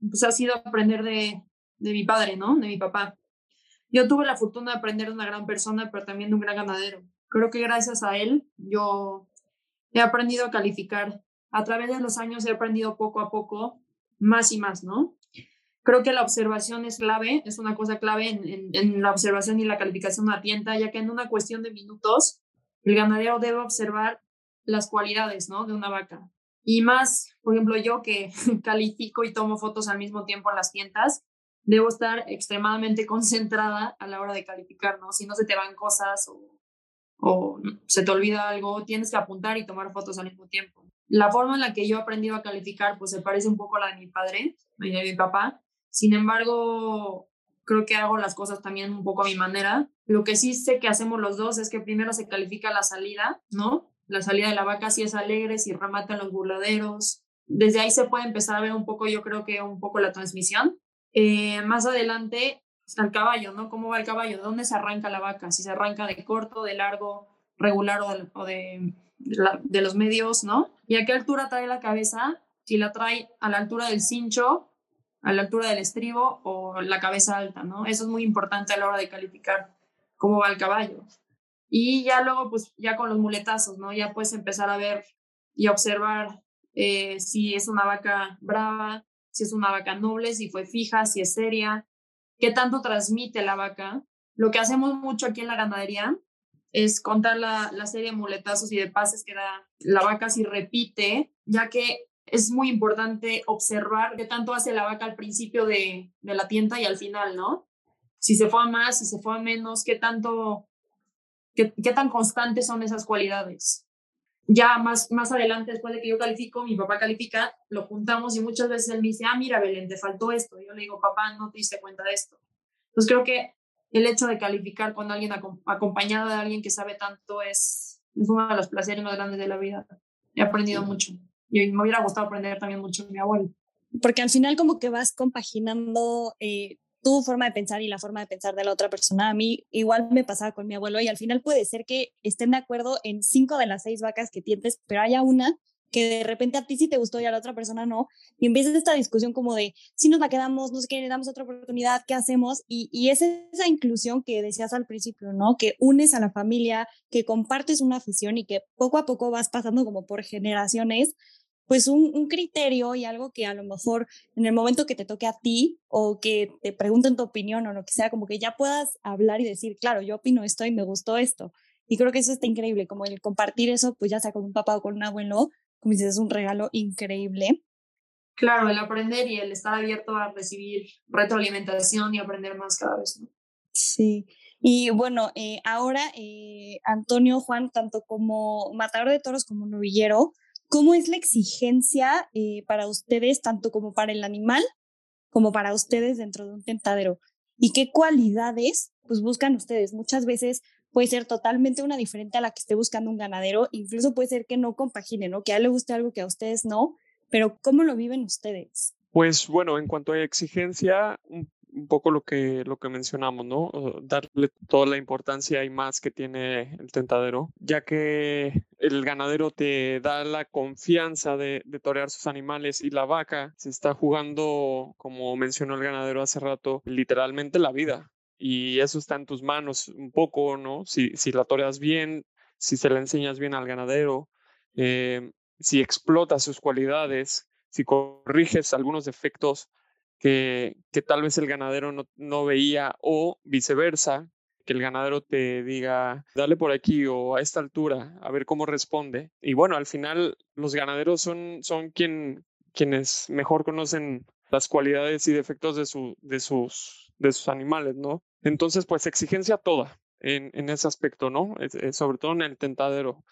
pues, ha sido aprender de, de mi padre, ¿no? De mi papá. Yo tuve la fortuna de aprender de una gran persona, pero también de un gran ganadero. Creo que gracias a él yo he aprendido a calificar. A través de los años he aprendido poco a poco más y más, ¿no? Creo que la observación es clave, es una cosa clave en, la observación y la calificación tienda, ya que en una cuestión de minutos el ganadero debe observar las cualidades ¿no? de una vaca. Y más, por ejemplo, yo que califico y tomo fotos al mismo tiempo en las tiendas, debo estar extremadamente concentrada a la hora de calificar, ¿no? Si no se te van cosas o o se te olvida algo, tienes que apuntar y tomar fotos al mismo tiempo. La forma en la que yo he aprendido a calificar, pues se parece un poco a la de mi padre de mi papá. Sin embargo, creo que hago las cosas también un poco a mi manera. Lo que sí sé que hacemos los dos es que primero se califica la salida, ¿no? La salida de la vaca si es alegre, si rematan los burladeros. Desde ahí se puede empezar a ver un poco, yo creo que un poco la transmisión. Eh, más adelante el caballo, ¿no? ¿Cómo va el caballo? ¿De dónde se arranca la vaca? Si se arranca de corto, de largo, regular o de, de, los medios, ¿no? ¿Y a qué altura trae la cabeza? Si la trae a la altura del cincho, a la altura del estribo o la cabeza alta, ¿no? Eso es muy importante a la hora de calificar cómo va el caballo. Y ya luego, pues ya con los muletazos, ¿no? Ya puedes empezar a ver y observar eh, si es una vaca brava, si es una vaca noble, si fue fija, si es seria, qué tanto transmite la vaca. Lo que hacemos mucho aquí en la ganadería es contar la, la serie de muletazos y de pases que da la vaca si repite, ya que es muy importante observar qué tanto hace la vaca al principio de, de la tienda y al final, ¿no? Si se fue a más, si se fue a menos, qué tanto, qué, qué tan constantes son esas cualidades. Ya más, más adelante, después de que yo califico, mi papá califica, lo juntamos y muchas veces él me dice, ah, mira, Belén, te faltó esto. Yo le digo, papá, no te diste cuenta de esto. Entonces creo que el hecho de calificar con alguien acompañado de alguien que sabe tanto es, es uno de los placeres más grandes de la vida. He aprendido mucho y me hubiera gustado aprender también mucho de mi abuelo. Porque al final como que vas compaginando eh, tu forma de pensar y la forma de pensar de la otra persona. A mí igual me pasaba con mi abuelo y al final puede ser que estén de acuerdo en cinco de las seis vacas que tienes, pero haya una que de repente a ti sí te gustó y a la otra persona no, y empiezas esta discusión como de si nos la quedamos, no sé qué, le damos otra oportunidad, ¿qué hacemos? Y, y es esa inclusión que decías al principio, ¿no? Que unes a la familia, que compartes una afición y que poco a poco vas pasando como por generaciones, pues un, un, criterio y algo que a lo mejor en el momento que te toque a ti o que te pregunten tu opinión o lo que sea, como que ya puedas hablar y decir, claro, yo opino esto y me gustó esto. Y creo que eso está increíble, como el compartir eso, pues ya sea con un papá o con un abuelo, como dices, es un regalo increíble. Claro, el aprender y el estar abierto a recibir retroalimentación y aprender más cada vez, ¿no? Sí. Y bueno, eh, ahora eh, Antonio Juan, tanto como matador de toros como novillero, ¿cómo es la exigencia eh, para ustedes, tanto como para el animal, como para ustedes dentro de un tentadero? ¿Y qué cualidades pues buscan ustedes? Muchas veces puede ser totalmente una diferente a la que esté buscando un ganadero, incluso puede ser que no compagine, ¿no? Que a él le guste algo que a ustedes no, pero ¿cómo lo viven ustedes? Pues bueno, en cuanto a exigencia, un, poco lo que, lo que mencionamos, ¿no? Darle toda la importancia y más que tiene el tentadero, ya que el ganadero te da la confianza de, de torear sus animales y la vaca se está jugando, como mencionó el ganadero hace rato, literalmente la vida y eso está en tus manos un poco, ¿no? Si, si la toreas bien, si se la enseñas bien al ganadero, eh, si explotas sus cualidades, si corriges algunos defectos que, que tal vez el ganadero no, no, veía o viceversa, que el ganadero te diga, dale por aquí o a esta altura, a ver cómo responde. Y bueno, al final los ganaderos son, son quien, quienes mejor conocen las cualidades y defectos de, su, de sus de sus animales, ¿no? Entonces, pues exigencia toda en, en ese aspecto, ¿no? sobre todo en el tentadero.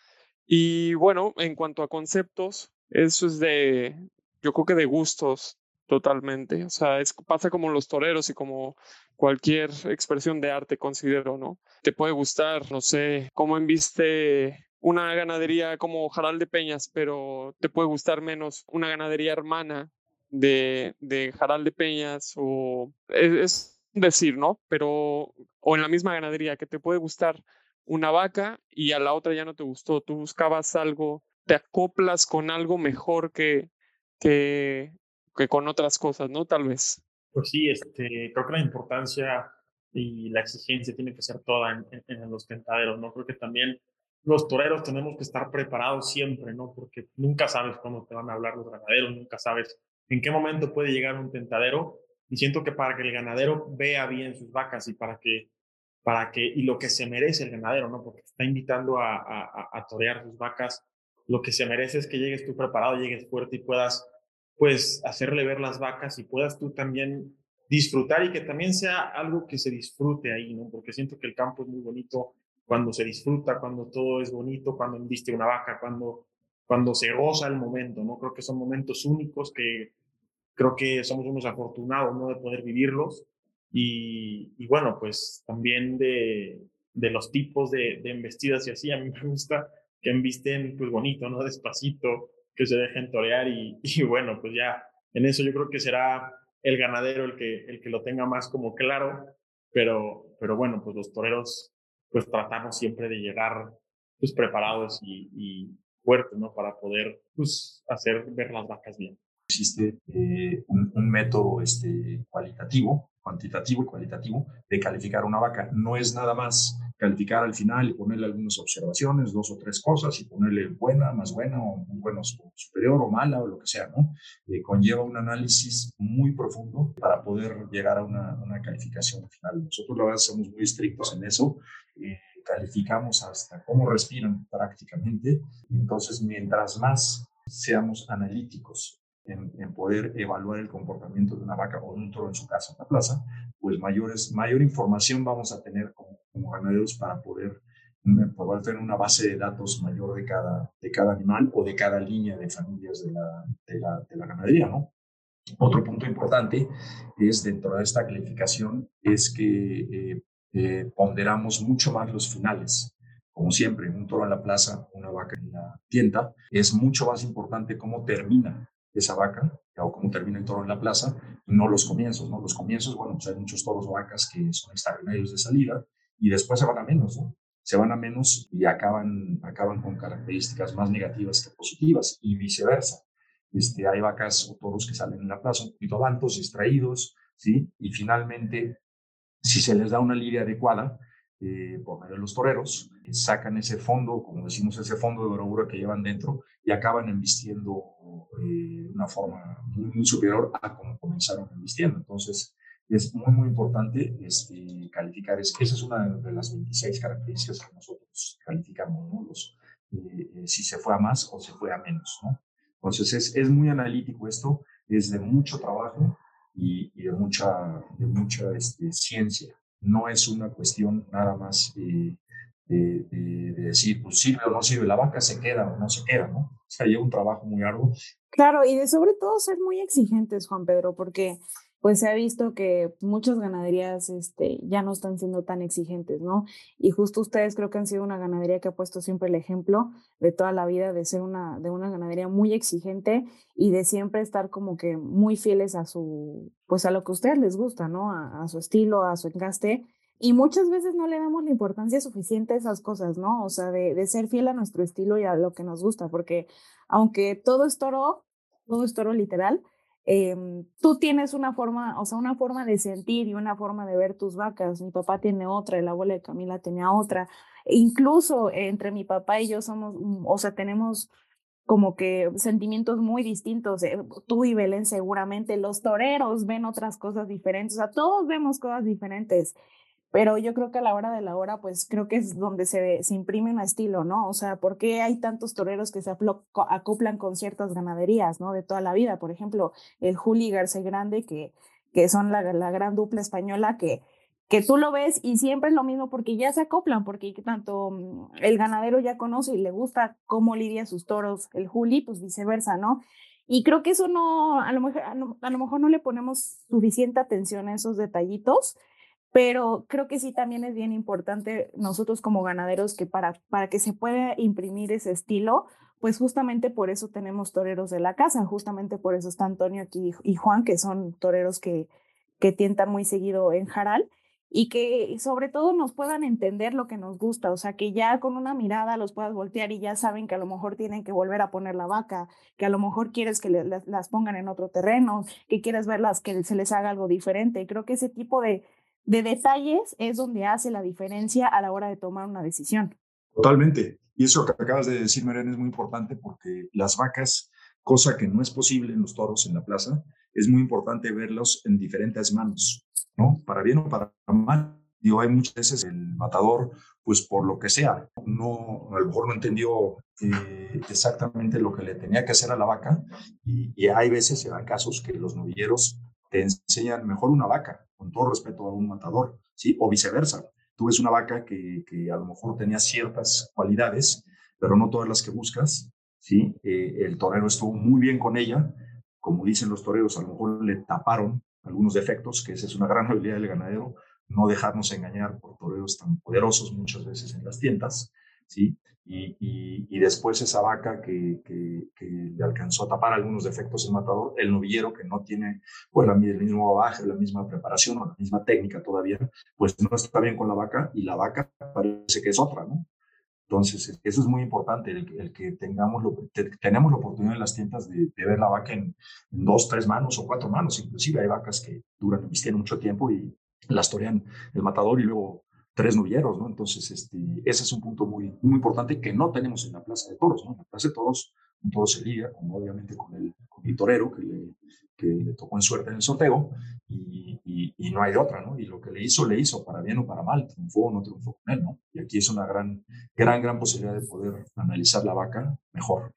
Y bueno, en cuanto a conceptos, eso es de, yo creo que de gustos totalmente. O sea, es, pasa como los toreros y como cualquier expresión de arte, considero, ¿no? Te puede gustar, no sé, cómo enviste una ganadería como Jaral de Peñas, pero te puede gustar menos una ganadería hermana de, de Jaral de Peñas o es decir, ¿no? Pero, o en la misma ganadería, que te puede gustar una vaca y a la otra ya no te gustó, tú buscabas algo, te acoplas con algo mejor que, que, que con otras cosas, ¿no? Tal vez. Pues sí, este, creo que la importancia y la exigencia tiene que ser toda en, en, los tentaderos, ¿no? Creo que también los toreros tenemos que estar preparados siempre, ¿no? Porque nunca sabes cómo te van a hablar los ganaderos, nunca sabes en qué momento puede llegar un tentadero y siento que para que el ganadero vea bien sus vacas y para que, para que, y lo que se merece el ganadero, ¿no? Porque está invitando a, a, a torear sus vacas, lo que se merece es que llegues tú preparado, llegues fuerte y puedas, pues, hacerle ver las vacas y puedas tú también disfrutar y que también sea algo que se disfrute ahí, ¿no? Porque siento que el campo es muy bonito, cuando se disfruta, cuando todo es bonito, cuando embiste una vaca, cuando, cuando se goza el momento, ¿no? Creo que son momentos únicos que creo que somos unos afortunados, ¿no? De poder vivirlos. Y, y bueno, pues también de, de los tipos de, de, embestidas y así, a mí me gusta que embisten pues bonito, ¿no? Despacito, que se dejen torear y, y bueno, pues ya en eso yo creo que será el ganadero el que, el que lo tenga más como claro, pero, pero bueno, pues los toreros pues tratamos siempre de llegar pues preparados y, y fuertes, ¿no? Para poder pues hacer ver las vacas bien. Existe eh, un, un, método este, cualitativo, cuantitativo y cualitativo de calificar una vaca. No es nada más calificar al final y ponerle algunas observaciones, dos o tres cosas, y ponerle buena, más buena, o muy bueno, superior o mala, o lo que sea, ¿no? Eh, conlleva un análisis muy profundo para poder llegar a una, una calificación final. Nosotros, la verdad, somos muy estrictos en eso. Eh, calificamos hasta cómo respiran prácticamente. Entonces, mientras más seamos analíticos en, en, poder evaluar el comportamiento de una vaca o de un toro en su casa en la plaza, pues mayores, mayor información vamos a tener como, como ganaderos para poder, poder tener una base de datos mayor de cada, de cada animal o de cada línea de familias de la, de la, de la ganadería, ¿no? Otro punto importante es dentro de esta calificación es que eh, eh, ponderamos mucho más los finales. Como siempre, un toro en la plaza, una vaca en la tienda, es mucho más importante cómo termina esa vaca o cómo termina el toro en la plaza, no los comienzos, ¿no? Los comienzos, bueno, pues hay muchos toros o vacas que son extraordinarios de salida y después se van a menos, ¿no? Se van a menos y acaban, acaban con características más negativas que positivas y viceversa. Este, hay vacas o toros que salen en la plaza un poquito vantos, distraídos, ¿sí? Y finalmente, si se les da una lidia adecuada, eh, por medio de los toreros, sacan ese fondo, como decimos, ese fondo de bravura que llevan dentro y acaban embistiendo eh, una forma muy, superior a como comenzaron embistiendo. Entonces, es muy, muy importante este, calificar. Es, esa es una de las 26 características que nosotros calificamos, ¿no? Eh, si se fue a más o se fue a menos, ¿no? Entonces, es, es muy analítico esto, es de mucho trabajo y, y de mucha, de mucha este, ciencia no es una cuestión nada más de, decir, pues sirve o no sirve la vaca, se queda o no se queda, ¿no? O sea, lleva un trabajo muy arduo. Claro, y de sobre todo ser muy exigentes, Juan Pedro, porque pues se ha visto que muchas ganaderías este, ya no están siendo tan exigentes, ¿no? Y justo ustedes creo que han sido una ganadería que ha puesto siempre el ejemplo de toda la vida de ser una, de una ganadería muy exigente y de siempre estar como que muy fieles a su, pues a lo que a ustedes les gusta, ¿no? A, su estilo, a su encaste. Y muchas veces no le damos la importancia suficiente a esas cosas, ¿no? O sea, de, de ser fiel a nuestro estilo y a lo que nos gusta, porque aunque todo es toro, todo es toro literal, eh, tú tienes una forma, o sea, una forma de sentir y una forma de ver tus vacas. Mi papá tiene otra, el abuelo de Camila tenía otra. E incluso entre mi papá y yo somos, o sea, tenemos como que sentimientos muy distintos. Eh, tú y Belén seguramente, los toreros ven otras cosas diferentes, o sea, todos vemos cosas diferentes pero yo creo que a la hora de la hora, pues creo que es donde se, se imprime un estilo, ¿no? O sea, ¿por qué hay tantos toreros que se acoplan con ciertas ganaderías, ¿no? De toda la vida. Por ejemplo, el Juli García Grande, que, que son la, la gran dupla española, que, que tú lo ves y siempre es lo mismo porque ya se acoplan, porque tanto el ganadero ya conoce y le gusta cómo lidia sus toros, el Juli, pues viceversa, ¿no? Y creo que eso no, a lo mejor, a lo mejor no le ponemos suficiente atención a esos detallitos, pero creo que sí también es bien importante nosotros como ganaderos que para, para que se pueda imprimir ese estilo, pues justamente por eso tenemos toreros de la casa, justamente por eso está Antonio aquí y Juan, que son toreros que, que tientan muy seguido en Jaral y que sobre todo nos puedan entender lo que nos gusta, o sea, que ya con una mirada los puedas voltear y ya saben que a lo mejor tienen que volver a poner la vaca, que a lo mejor quieres que le, las, pongan en otro terreno, que quieres verlas que se les haga algo diferente. Creo que ese tipo de, de detalles es donde hace la diferencia a la hora de tomar una decisión. Totalmente. Y eso que acabas de decir, Mariana, es muy importante porque las vacas, cosa que no es posible en los toros en la plaza, es muy importante verlos en diferentes manos, ¿no? Para bien o para mal. Digo, hay muchas veces el matador, pues por lo que sea, no, a lo mejor no entendió eh, exactamente lo que le tenía que hacer a la vaca y, y hay veces, se dan casos que los novilleros te enseñan mejor una vaca, con todo respeto a un matador, ¿sí? O viceversa. tú ves una vaca que, que a lo mejor tenía ciertas cualidades, pero no todas las que buscas, ¿sí? Eh, el torero estuvo muy bien con ella, como dicen los toreros, a lo mejor le taparon algunos defectos, que esa es una gran habilidad del ganadero, no dejarnos engañar por toreros tan poderosos muchas veces en las tiendas, ¿sí? Y, y, después esa vaca que, que, le alcanzó a tapar algunos defectos el matador, el novillero que no tiene pues la, el mismo baje, la misma preparación o la misma técnica todavía, pues no está bien con la vaca y la vaca parece que es otra, ¿no? Entonces, eso es muy importante, el, que tengamos lo, tenemos la oportunidad en las tiendas de, ver la vaca en, dos, tres manos o cuatro manos. Inclusive hay vacas que duran, tienen mucho tiempo y las torean el matador y luego tres novilleros, ¿no? Entonces, este, ese es un punto muy, muy importante que no tenemos en la Plaza de Toros, ¿no? En la Plaza de Toros, un toro se liga, como obviamente con el, con el torero que le, que le tocó en suerte en el sorteo y, y, no hay de otra, ¿no? Y lo que le hizo, le hizo, para bien o para mal, triunfó o no triunfó con él, ¿no? Y aquí es una gran, gran, gran posibilidad de poder analizar la vaca mejor.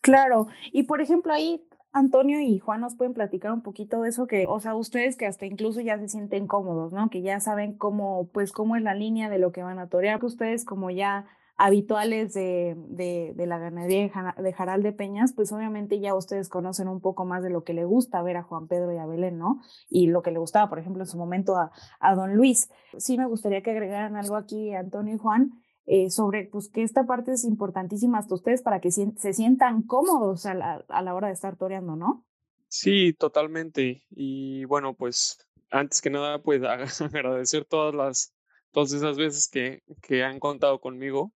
Claro, y por ejemplo ahí Antonio y Juan nos pueden platicar un poquito de eso que, o sea, ustedes que hasta incluso ya se sienten cómodos, ¿no? Que ya saben cómo, pues, cómo es la línea de lo que van a torear, ustedes como ya habituales de, de, la ganadería de Jaral de Peñas, pues obviamente ya ustedes conocen un poco más de lo que le gusta ver a Juan Pedro y a Belén, ¿no? Y lo que le gustaba, por ejemplo, en su momento a, a don Luis. Sí me gustaría que agregaran algo aquí, Antonio y Juan, eh, sobre pues que esta parte es importantísima hasta ustedes para que se sientan cómodos a la, a la hora de estar toreando, ¿no? Sí, totalmente. Y bueno, pues antes que nada, pues agradecer todas las, todas esas veces que, que han contado conmigo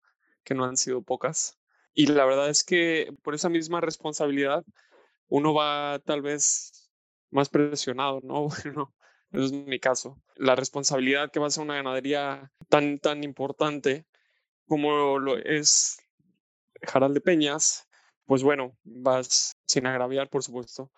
que no han sido pocas. Y la verdad es que por esa misma responsabilidad uno va tal vez más presionado, ¿no? Bueno, eso es mi caso. La responsabilidad que va a ser una ganadería tan, tan importante como lo es Jaral de Peñas, pues bueno, vas sin agraviar, por supuesto,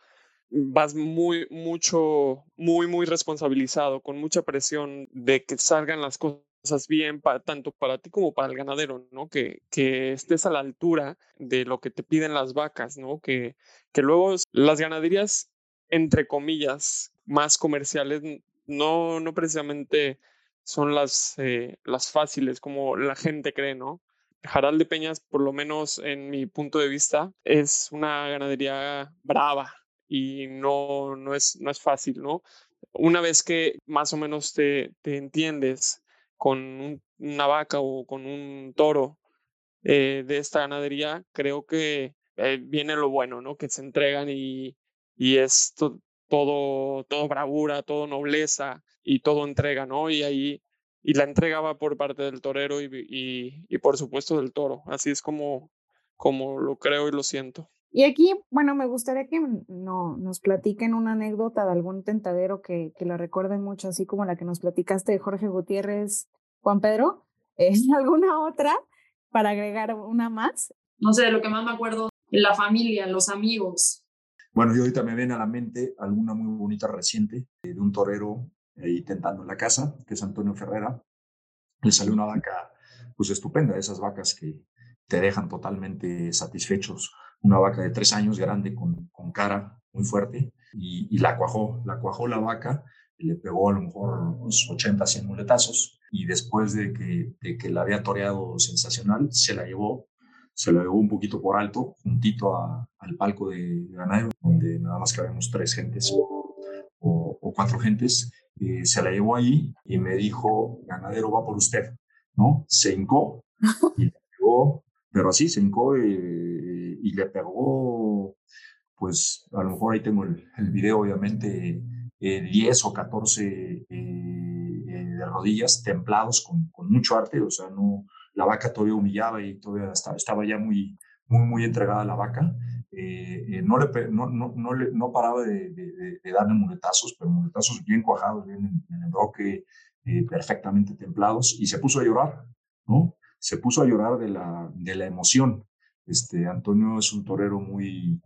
vas muy, mucho, muy, muy responsabilizado, con mucha presión de que salgan las cosas bien para, tanto para ti como para el ganadero, ¿no? Que, que estés a la altura de lo que te piden las vacas, ¿no? Que, que luego las ganaderías, entre comillas, más comerciales, no, no precisamente son las, eh, las fáciles como la gente cree, ¿no? Jaral de Peñas, por lo menos en mi punto de vista, es una ganadería brava y no, no, es, no es fácil, ¿no? Una vez que más o menos te, te entiendes con una vaca o con un toro eh, de esta ganadería, creo que eh, viene lo bueno, ¿no? Que se entregan y, y es todo, todo bravura, todo nobleza y todo entrega, ¿no? Y ahí, y la entrega va por parte del torero y, y, y por supuesto del toro. Así es como, como lo creo y lo siento. Y aquí, bueno, me gustaría que no, nos platiquen una anécdota de algún tentadero que, que la recuerden mucho, así como la que nos platicaste de Jorge Gutiérrez, Juan Pedro. ¿Es ¿Alguna otra para agregar una más? No sé, de lo que más me acuerdo, la familia, los amigos. Bueno, yo ahorita me viene a la mente alguna muy bonita reciente de un torero ahí tentando en la casa, que es Antonio Ferrera. Le salió una vaca, pues estupenda, esas vacas que te dejan totalmente satisfechos una vaca de tres años grande con, con cara muy fuerte y, la cuajó, la cuajó la vaca, le pegó a lo mejor unos 80, 100 muletazos y después de que, de que la había toreado sensacional, se la llevó, se la llevó un poquito por alto, juntito al palco de, ganadero, donde nada más cabemos tres gentes o, o cuatro gentes, eh, se la llevó ahí y me dijo, ganadero va por usted, ¿no? Se hincó y le pegó, pero así se hincó y le pegó, pues a lo mejor ahí tengo el, el video, obviamente, 10 eh, o 14 eh, eh, de rodillas, templados con, con, mucho arte, o sea, no, la vaca todavía humillaba y todavía estaba, estaba ya muy, muy, muy entregada a la vaca. no, le, no, no, no, le, no paraba de, de, darle muletazos, pero muletazos bien cuajados, bien en, en el bloque, perfectamente templados, y se puso a llorar, ¿no? Se puso a llorar de la, de la emoción. Este, Antonio es un torero muy,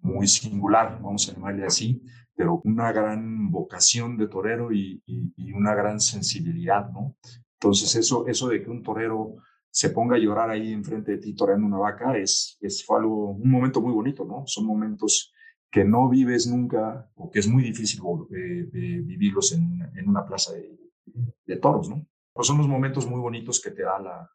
muy singular, vamos a llamarle así, pero una gran vocación de torero y, y, una gran sensibilidad, ¿no? Entonces eso, eso de que un torero se ponga a llorar ahí enfrente de ti toreando una vaca es, es algo, un momento muy bonito, ¿no? Son momentos que no vives nunca o que es muy difícil eh, vivirlos en, en, una plaza de, de toros, ¿no? pues son los momentos muy bonitos que te da la,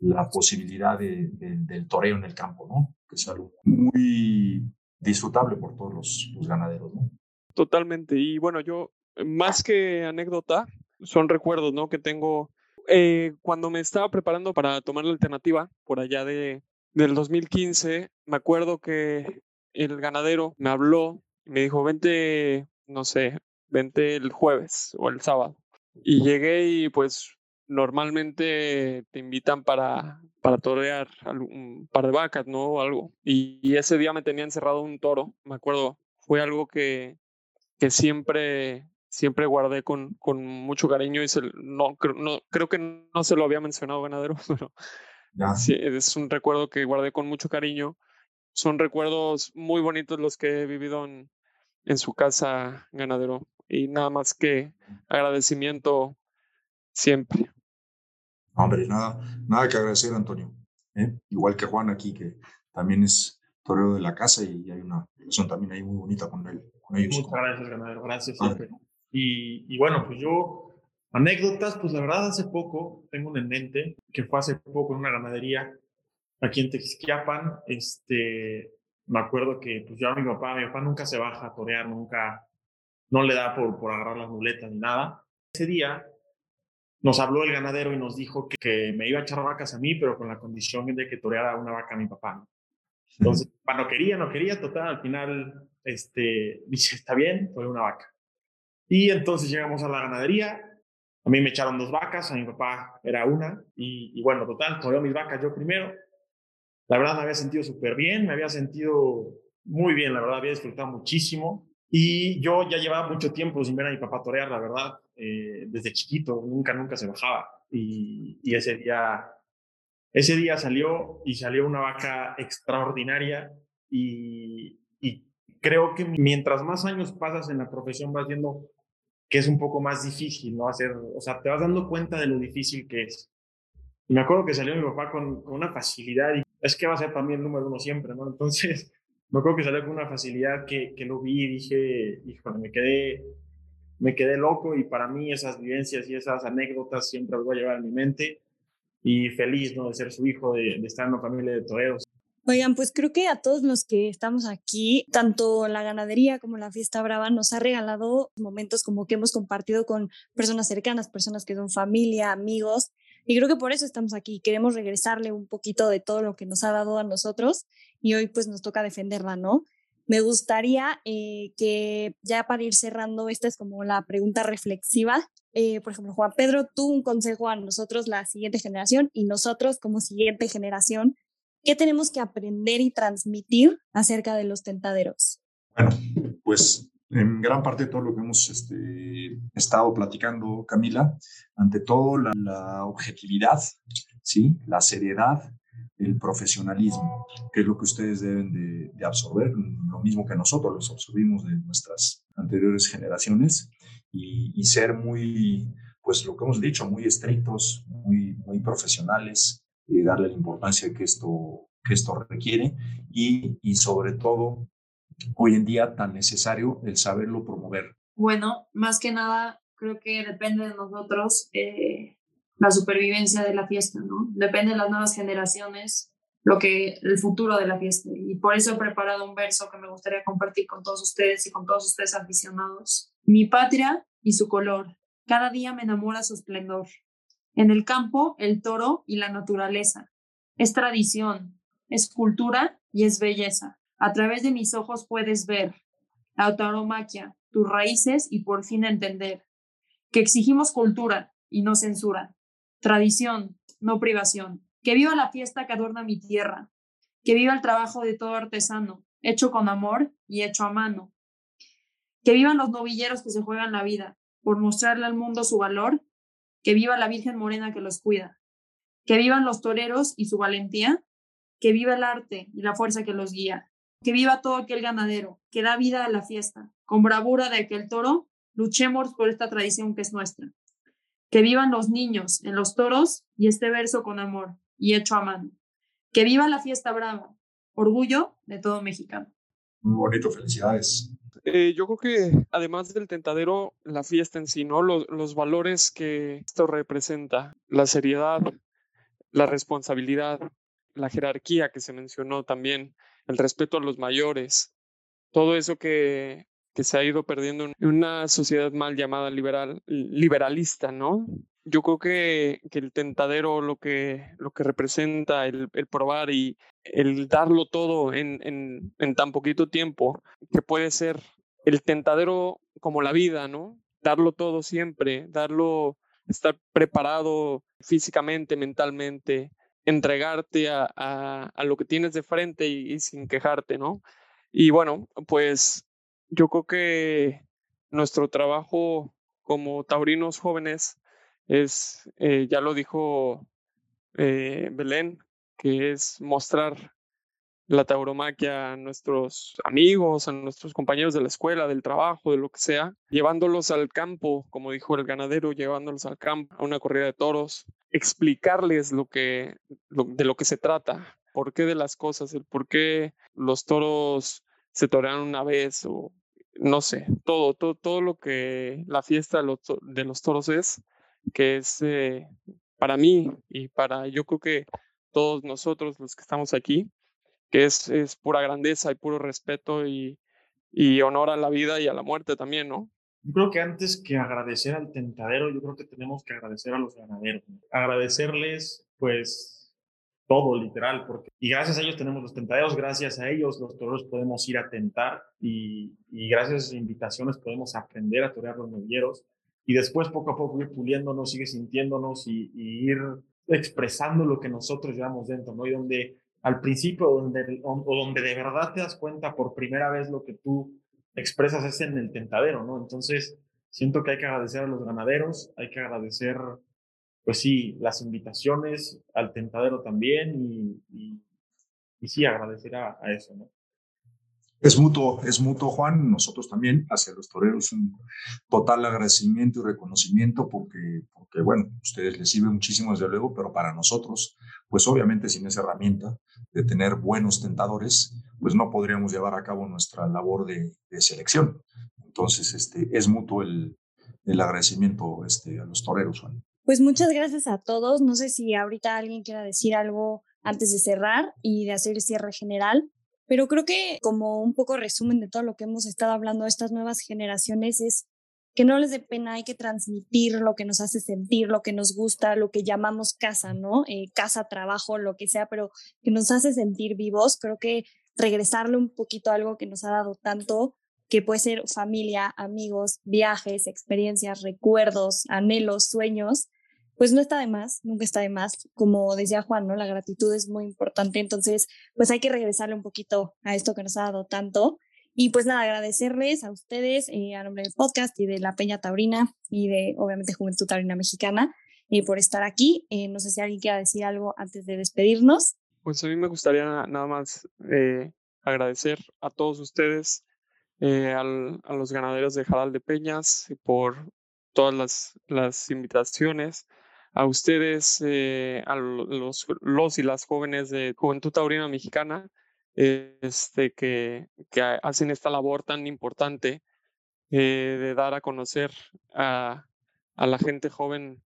la posibilidad de, del toreo en el campo, ¿no? Que es algo muy disfrutable por todos los, los ganaderos, ¿no? Totalmente. Y bueno, yo, más que anécdota, son recuerdos, ¿no? Que tengo eh, cuando me estaba preparando para tomar la alternativa por allá de, del 2015, me acuerdo que el ganadero me habló y me dijo, vente, no sé, vente el jueves o el sábado. Y llegué y pues normalmente te invitan para, para torear un par de vacas, ¿no? O algo. Y, ese día me tenía encerrado un toro, me acuerdo. Fue algo que, que siempre, siempre guardé con, con mucho cariño y se, no, no, creo que no se lo había mencionado Ganadero, pero sí, es un recuerdo que guardé con mucho cariño. Son recuerdos muy bonitos los que he vivido en, en su casa, Ganadero. Y nada más que agradecimiento siempre. Hombre, nada, nada que agradecer, Antonio. ¿eh? Igual que Juan aquí, que también es torero de la casa y hay una relación también ahí muy bonita con él. Con ellos. Muchas gracias, ganadero. Gracias siempre. Y, y, bueno, pues yo, anécdotas, pues la verdad hace poco, tengo un en mente, que fue hace poco en una ganadería aquí en Texquiapan. Este, me acuerdo que pues yo a mi papá, mi papá nunca se baja a torear, nunca, no le da por, por agarrar las muletas ni nada. Ese día nos habló el ganadero y nos dijo que, me iba a echar vacas a mí, pero con la condición de que toreara una vaca a mi papá. Entonces, no quería, no quería, total, al final, este, dice, está bien, fue una vaca. Y entonces llegamos a la ganadería, a mí me echaron dos vacas, a mi papá era una, y, bueno, total, toreó mis vacas yo primero. La verdad me había sentido súper bien, me había sentido muy bien, la verdad había disfrutado muchísimo. Y yo ya llevaba mucho tiempo sin ver a mi papá torear, la verdad. Eh, desde chiquito, nunca, nunca se bajaba. Y, y, ese día, ese día salió y salió una vaca extraordinaria y, y, creo que mientras más años pasas en la profesión vas viendo que es un poco más difícil, ¿no? Hacer, o sea, te vas dando cuenta de lo difícil que es. Y me acuerdo que salió mi papá con, con una facilidad y es que va a ser también número uno siempre, ¿no? Entonces, me acuerdo que salió con una facilidad que, que lo vi y dije, híjole, me quedé, me quedé loco y para mí esas vivencias y esas anécdotas siempre las voy a llevar en mi mente y feliz ¿no? de ser su hijo, de, de estar en una familia de toreros. Oigan, pues creo que a todos los que estamos aquí, tanto la ganadería como la fiesta brava nos ha regalado momentos como que hemos compartido con personas cercanas, personas que son familia, amigos, y creo que por eso estamos aquí. Queremos regresarle un poquito de todo lo que nos ha dado a nosotros y hoy pues nos toca defenderla, ¿no? Me gustaría eh, que ya para ir cerrando, esta es como la pregunta reflexiva. Eh, por ejemplo, Juan Pedro, tú un consejo a nosotros, la siguiente generación, y nosotros como siguiente generación, ¿qué tenemos que aprender y transmitir acerca de los tentaderos? Bueno, pues en gran parte de todo lo que hemos este, estado platicando, Camila, ante todo la, la objetividad, ¿sí? la seriedad, el profesionalismo, que es lo que ustedes deben de, absorber, lo mismo que nosotros los absorbimos de nuestras anteriores generaciones, y, ser muy, pues lo que hemos dicho, muy estrictos, muy, muy profesionales, y darle la importancia que esto, que esto requiere, y, y sobre todo, hoy en día tan necesario el saberlo promover. Bueno, más que nada, creo que depende de nosotros. Eh, la supervivencia de la fiesta, ¿no? Depende de las nuevas generaciones, lo que el futuro de la fiesta. Y por eso he preparado un verso que me gustaría compartir con todos ustedes y con todos ustedes aficionados. Mi patria y su color, cada día me enamora su esplendor. En el campo, el toro y la naturaleza. Es tradición, es cultura y es belleza. A través de mis ojos puedes ver la tauromaquia, tus raíces y por fin entender que exigimos cultura y no censura, Tradición, no privación. Que viva la fiesta que adorna mi tierra. Que viva el trabajo de todo artesano, hecho con amor y hecho a mano. Que vivan los novilleros que se juegan la vida por mostrarle al mundo su valor. Que viva la Virgen Morena que los cuida. Que vivan los toreros y su valentía. Que viva el arte y la fuerza que los guía. Que viva todo aquel ganadero que da vida a la fiesta. Con bravura de aquel toro, luchemos por esta tradición que es nuestra. Que vivan los niños en los toros y este verso con amor y hecho a mano. Que viva la fiesta brava, orgullo de todo mexicano. Bonito, felicidades. Eh, yo creo que además del tentadero, la fiesta en sí, ¿no? Los, los valores que esto representa, la seriedad, la responsabilidad, la jerarquía que se mencionó también, el respeto a los mayores, todo eso que, que se ha ido perdiendo en una sociedad mal llamada liberal, liberalista, ¿no? Yo creo que, que el tentadero, lo que, lo que representa, el, probar y el darlo todo en, en, en tan poquito tiempo, que puede ser el tentadero como la vida, ¿no? Darlo todo siempre, darlo, estar preparado físicamente, mentalmente, entregarte a, a, a lo que tienes de frente y, y, sin quejarte, ¿no? Y bueno, pues yo creo que nuestro trabajo como taurinos jóvenes es, eh, ya lo dijo eh, Belén, que es mostrar la tauromaquia a nuestros amigos, a nuestros compañeros de la escuela, del trabajo, de lo que sea, llevándolos al campo, como dijo el ganadero, llevándolos al campo, a una corrida de toros, explicarles lo que, lo, de lo que se trata, por qué de las cosas, el por qué los toros se torean una vez o no sé, todo, todo, todo lo que la fiesta de los, de los toros es, que es eh, para mí y para yo creo que todos nosotros los que estamos aquí, que es, es pura grandeza y puro respeto y, y honor a la vida y a la muerte también, ¿no? Yo creo que antes que agradecer al tentadero, yo creo que tenemos que agradecer a los ganaderos. Agradecerles, pues, todo, literal, porque y gracias a ellos tenemos los tentaderos, gracias a ellos los toreros podemos ir a tentar y, y gracias a sus invitaciones podemos aprender a torear los novilleros y después poco a poco ir puliéndonos, sigue sintiéndonos y, ir expresando lo que nosotros llevamos dentro, ¿no? Y donde al principio, donde, o donde de verdad te das cuenta por primera vez lo que tú expresas es en el tentadero, ¿no? Entonces, siento que hay que agradecer a los ganaderos, hay que agradecer pues sí, las invitaciones al tentadero también y sí, agradecer a, a, eso, ¿no? Es mutuo, es mutuo, Juan. Nosotros también, hacia los toreros, un total agradecimiento y reconocimiento porque, porque bueno, ustedes les sirve muchísimo desde luego, pero para nosotros, pues obviamente sin esa herramienta de tener buenos tentadores, pues no podríamos llevar a cabo nuestra labor de, selección. Entonces, este, es mutuo el, el agradecimiento este, a los toreros, Juan. Pues muchas gracias a todos. No sé si ahorita alguien quiera decir algo antes de cerrar y de hacer el cierre general, pero creo que como un poco resumen de todo lo que hemos estado hablando de estas nuevas generaciones es que no les dé pena, hay que transmitir lo que nos hace sentir, lo que nos gusta, lo que llamamos casa, ¿no? Eh, casa, trabajo, lo que sea, pero que nos hace sentir vivos. Creo que regresarle un poquito a algo que nos ha dado tanto, que puede ser familia, amigos, viajes, experiencias, recuerdos, anhelos, sueños, pues no está de más, nunca está de más. Como decía Juan, ¿no? La gratitud es muy importante, entonces pues hay que regresarle un poquito a esto que nos ha dado tanto. Y pues nada, agradecerles a ustedes eh, a nombre del podcast y de la Peña Taurina y de obviamente Juventud Taurina Mexicana eh, por estar aquí. Eh, no sé si alguien quiera decir algo antes de despedirnos. Pues a mí me gustaría nada más eh, agradecer a todos ustedes, al, a los ganaderos de Jaral de Peñas por todas las, las invitaciones, a ustedes, eh, a los, los y las jóvenes de Juventud Taurina Mexicana, este, que, que hacen esta labor tan importante eh, de dar a conocer a, a, la gente joven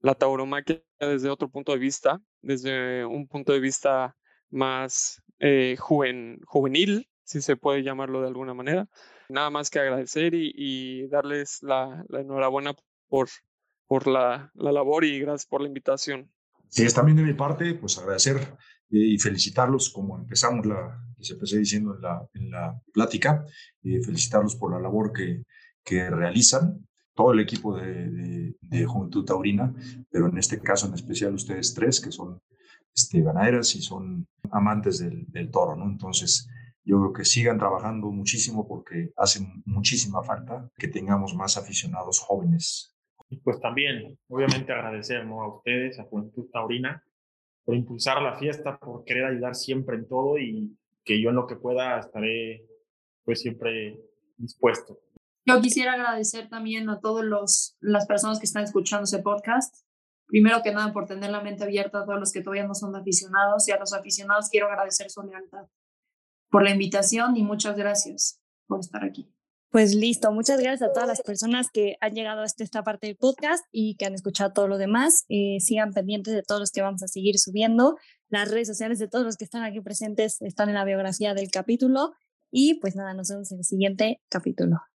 la tauromaquia desde otro punto de vista, desde un punto de vista más eh, juven, juvenil, si se puede llamarlo de alguna manera. Nada más que agradecer y, y darles la, la enhorabuena por, por la, la, labor y gracias por la invitación. Sí, es también de mi parte, pues agradecer eh, y felicitarlos, como empezamos la, se empecé diciendo en la, en la plática, eh, felicitarlos por la labor que, que realizan, todo el equipo de, de, de, Juventud Taurina, pero en este caso en especial ustedes tres, que son este, ganaderas y son amantes del, del toro, ¿no? Entonces, yo creo que sigan trabajando muchísimo porque hace muchísima falta que tengamos más aficionados jóvenes. Y pues también, obviamente, agradecer ¿no? a ustedes, a Juventud Taurina, por impulsar la fiesta, por querer ayudar siempre en todo y que yo en lo que pueda estaré pues siempre dispuesto. Yo quisiera agradecer también a todas las personas que están escuchando ese podcast. Primero que nada, por tener la mente abierta a todos los que todavía no son aficionados y a los aficionados quiero agradecer su lealtad por la invitación y muchas gracias por estar aquí. Pues listo, muchas gracias a todas las personas que han llegado hasta esta parte del podcast y que han escuchado todo lo demás. Eh, sigan pendientes de todos los que vamos a seguir subiendo. Las redes sociales de todos los que están aquí presentes están en la biografía del capítulo. Y pues nada, nos vemos en el siguiente capítulo.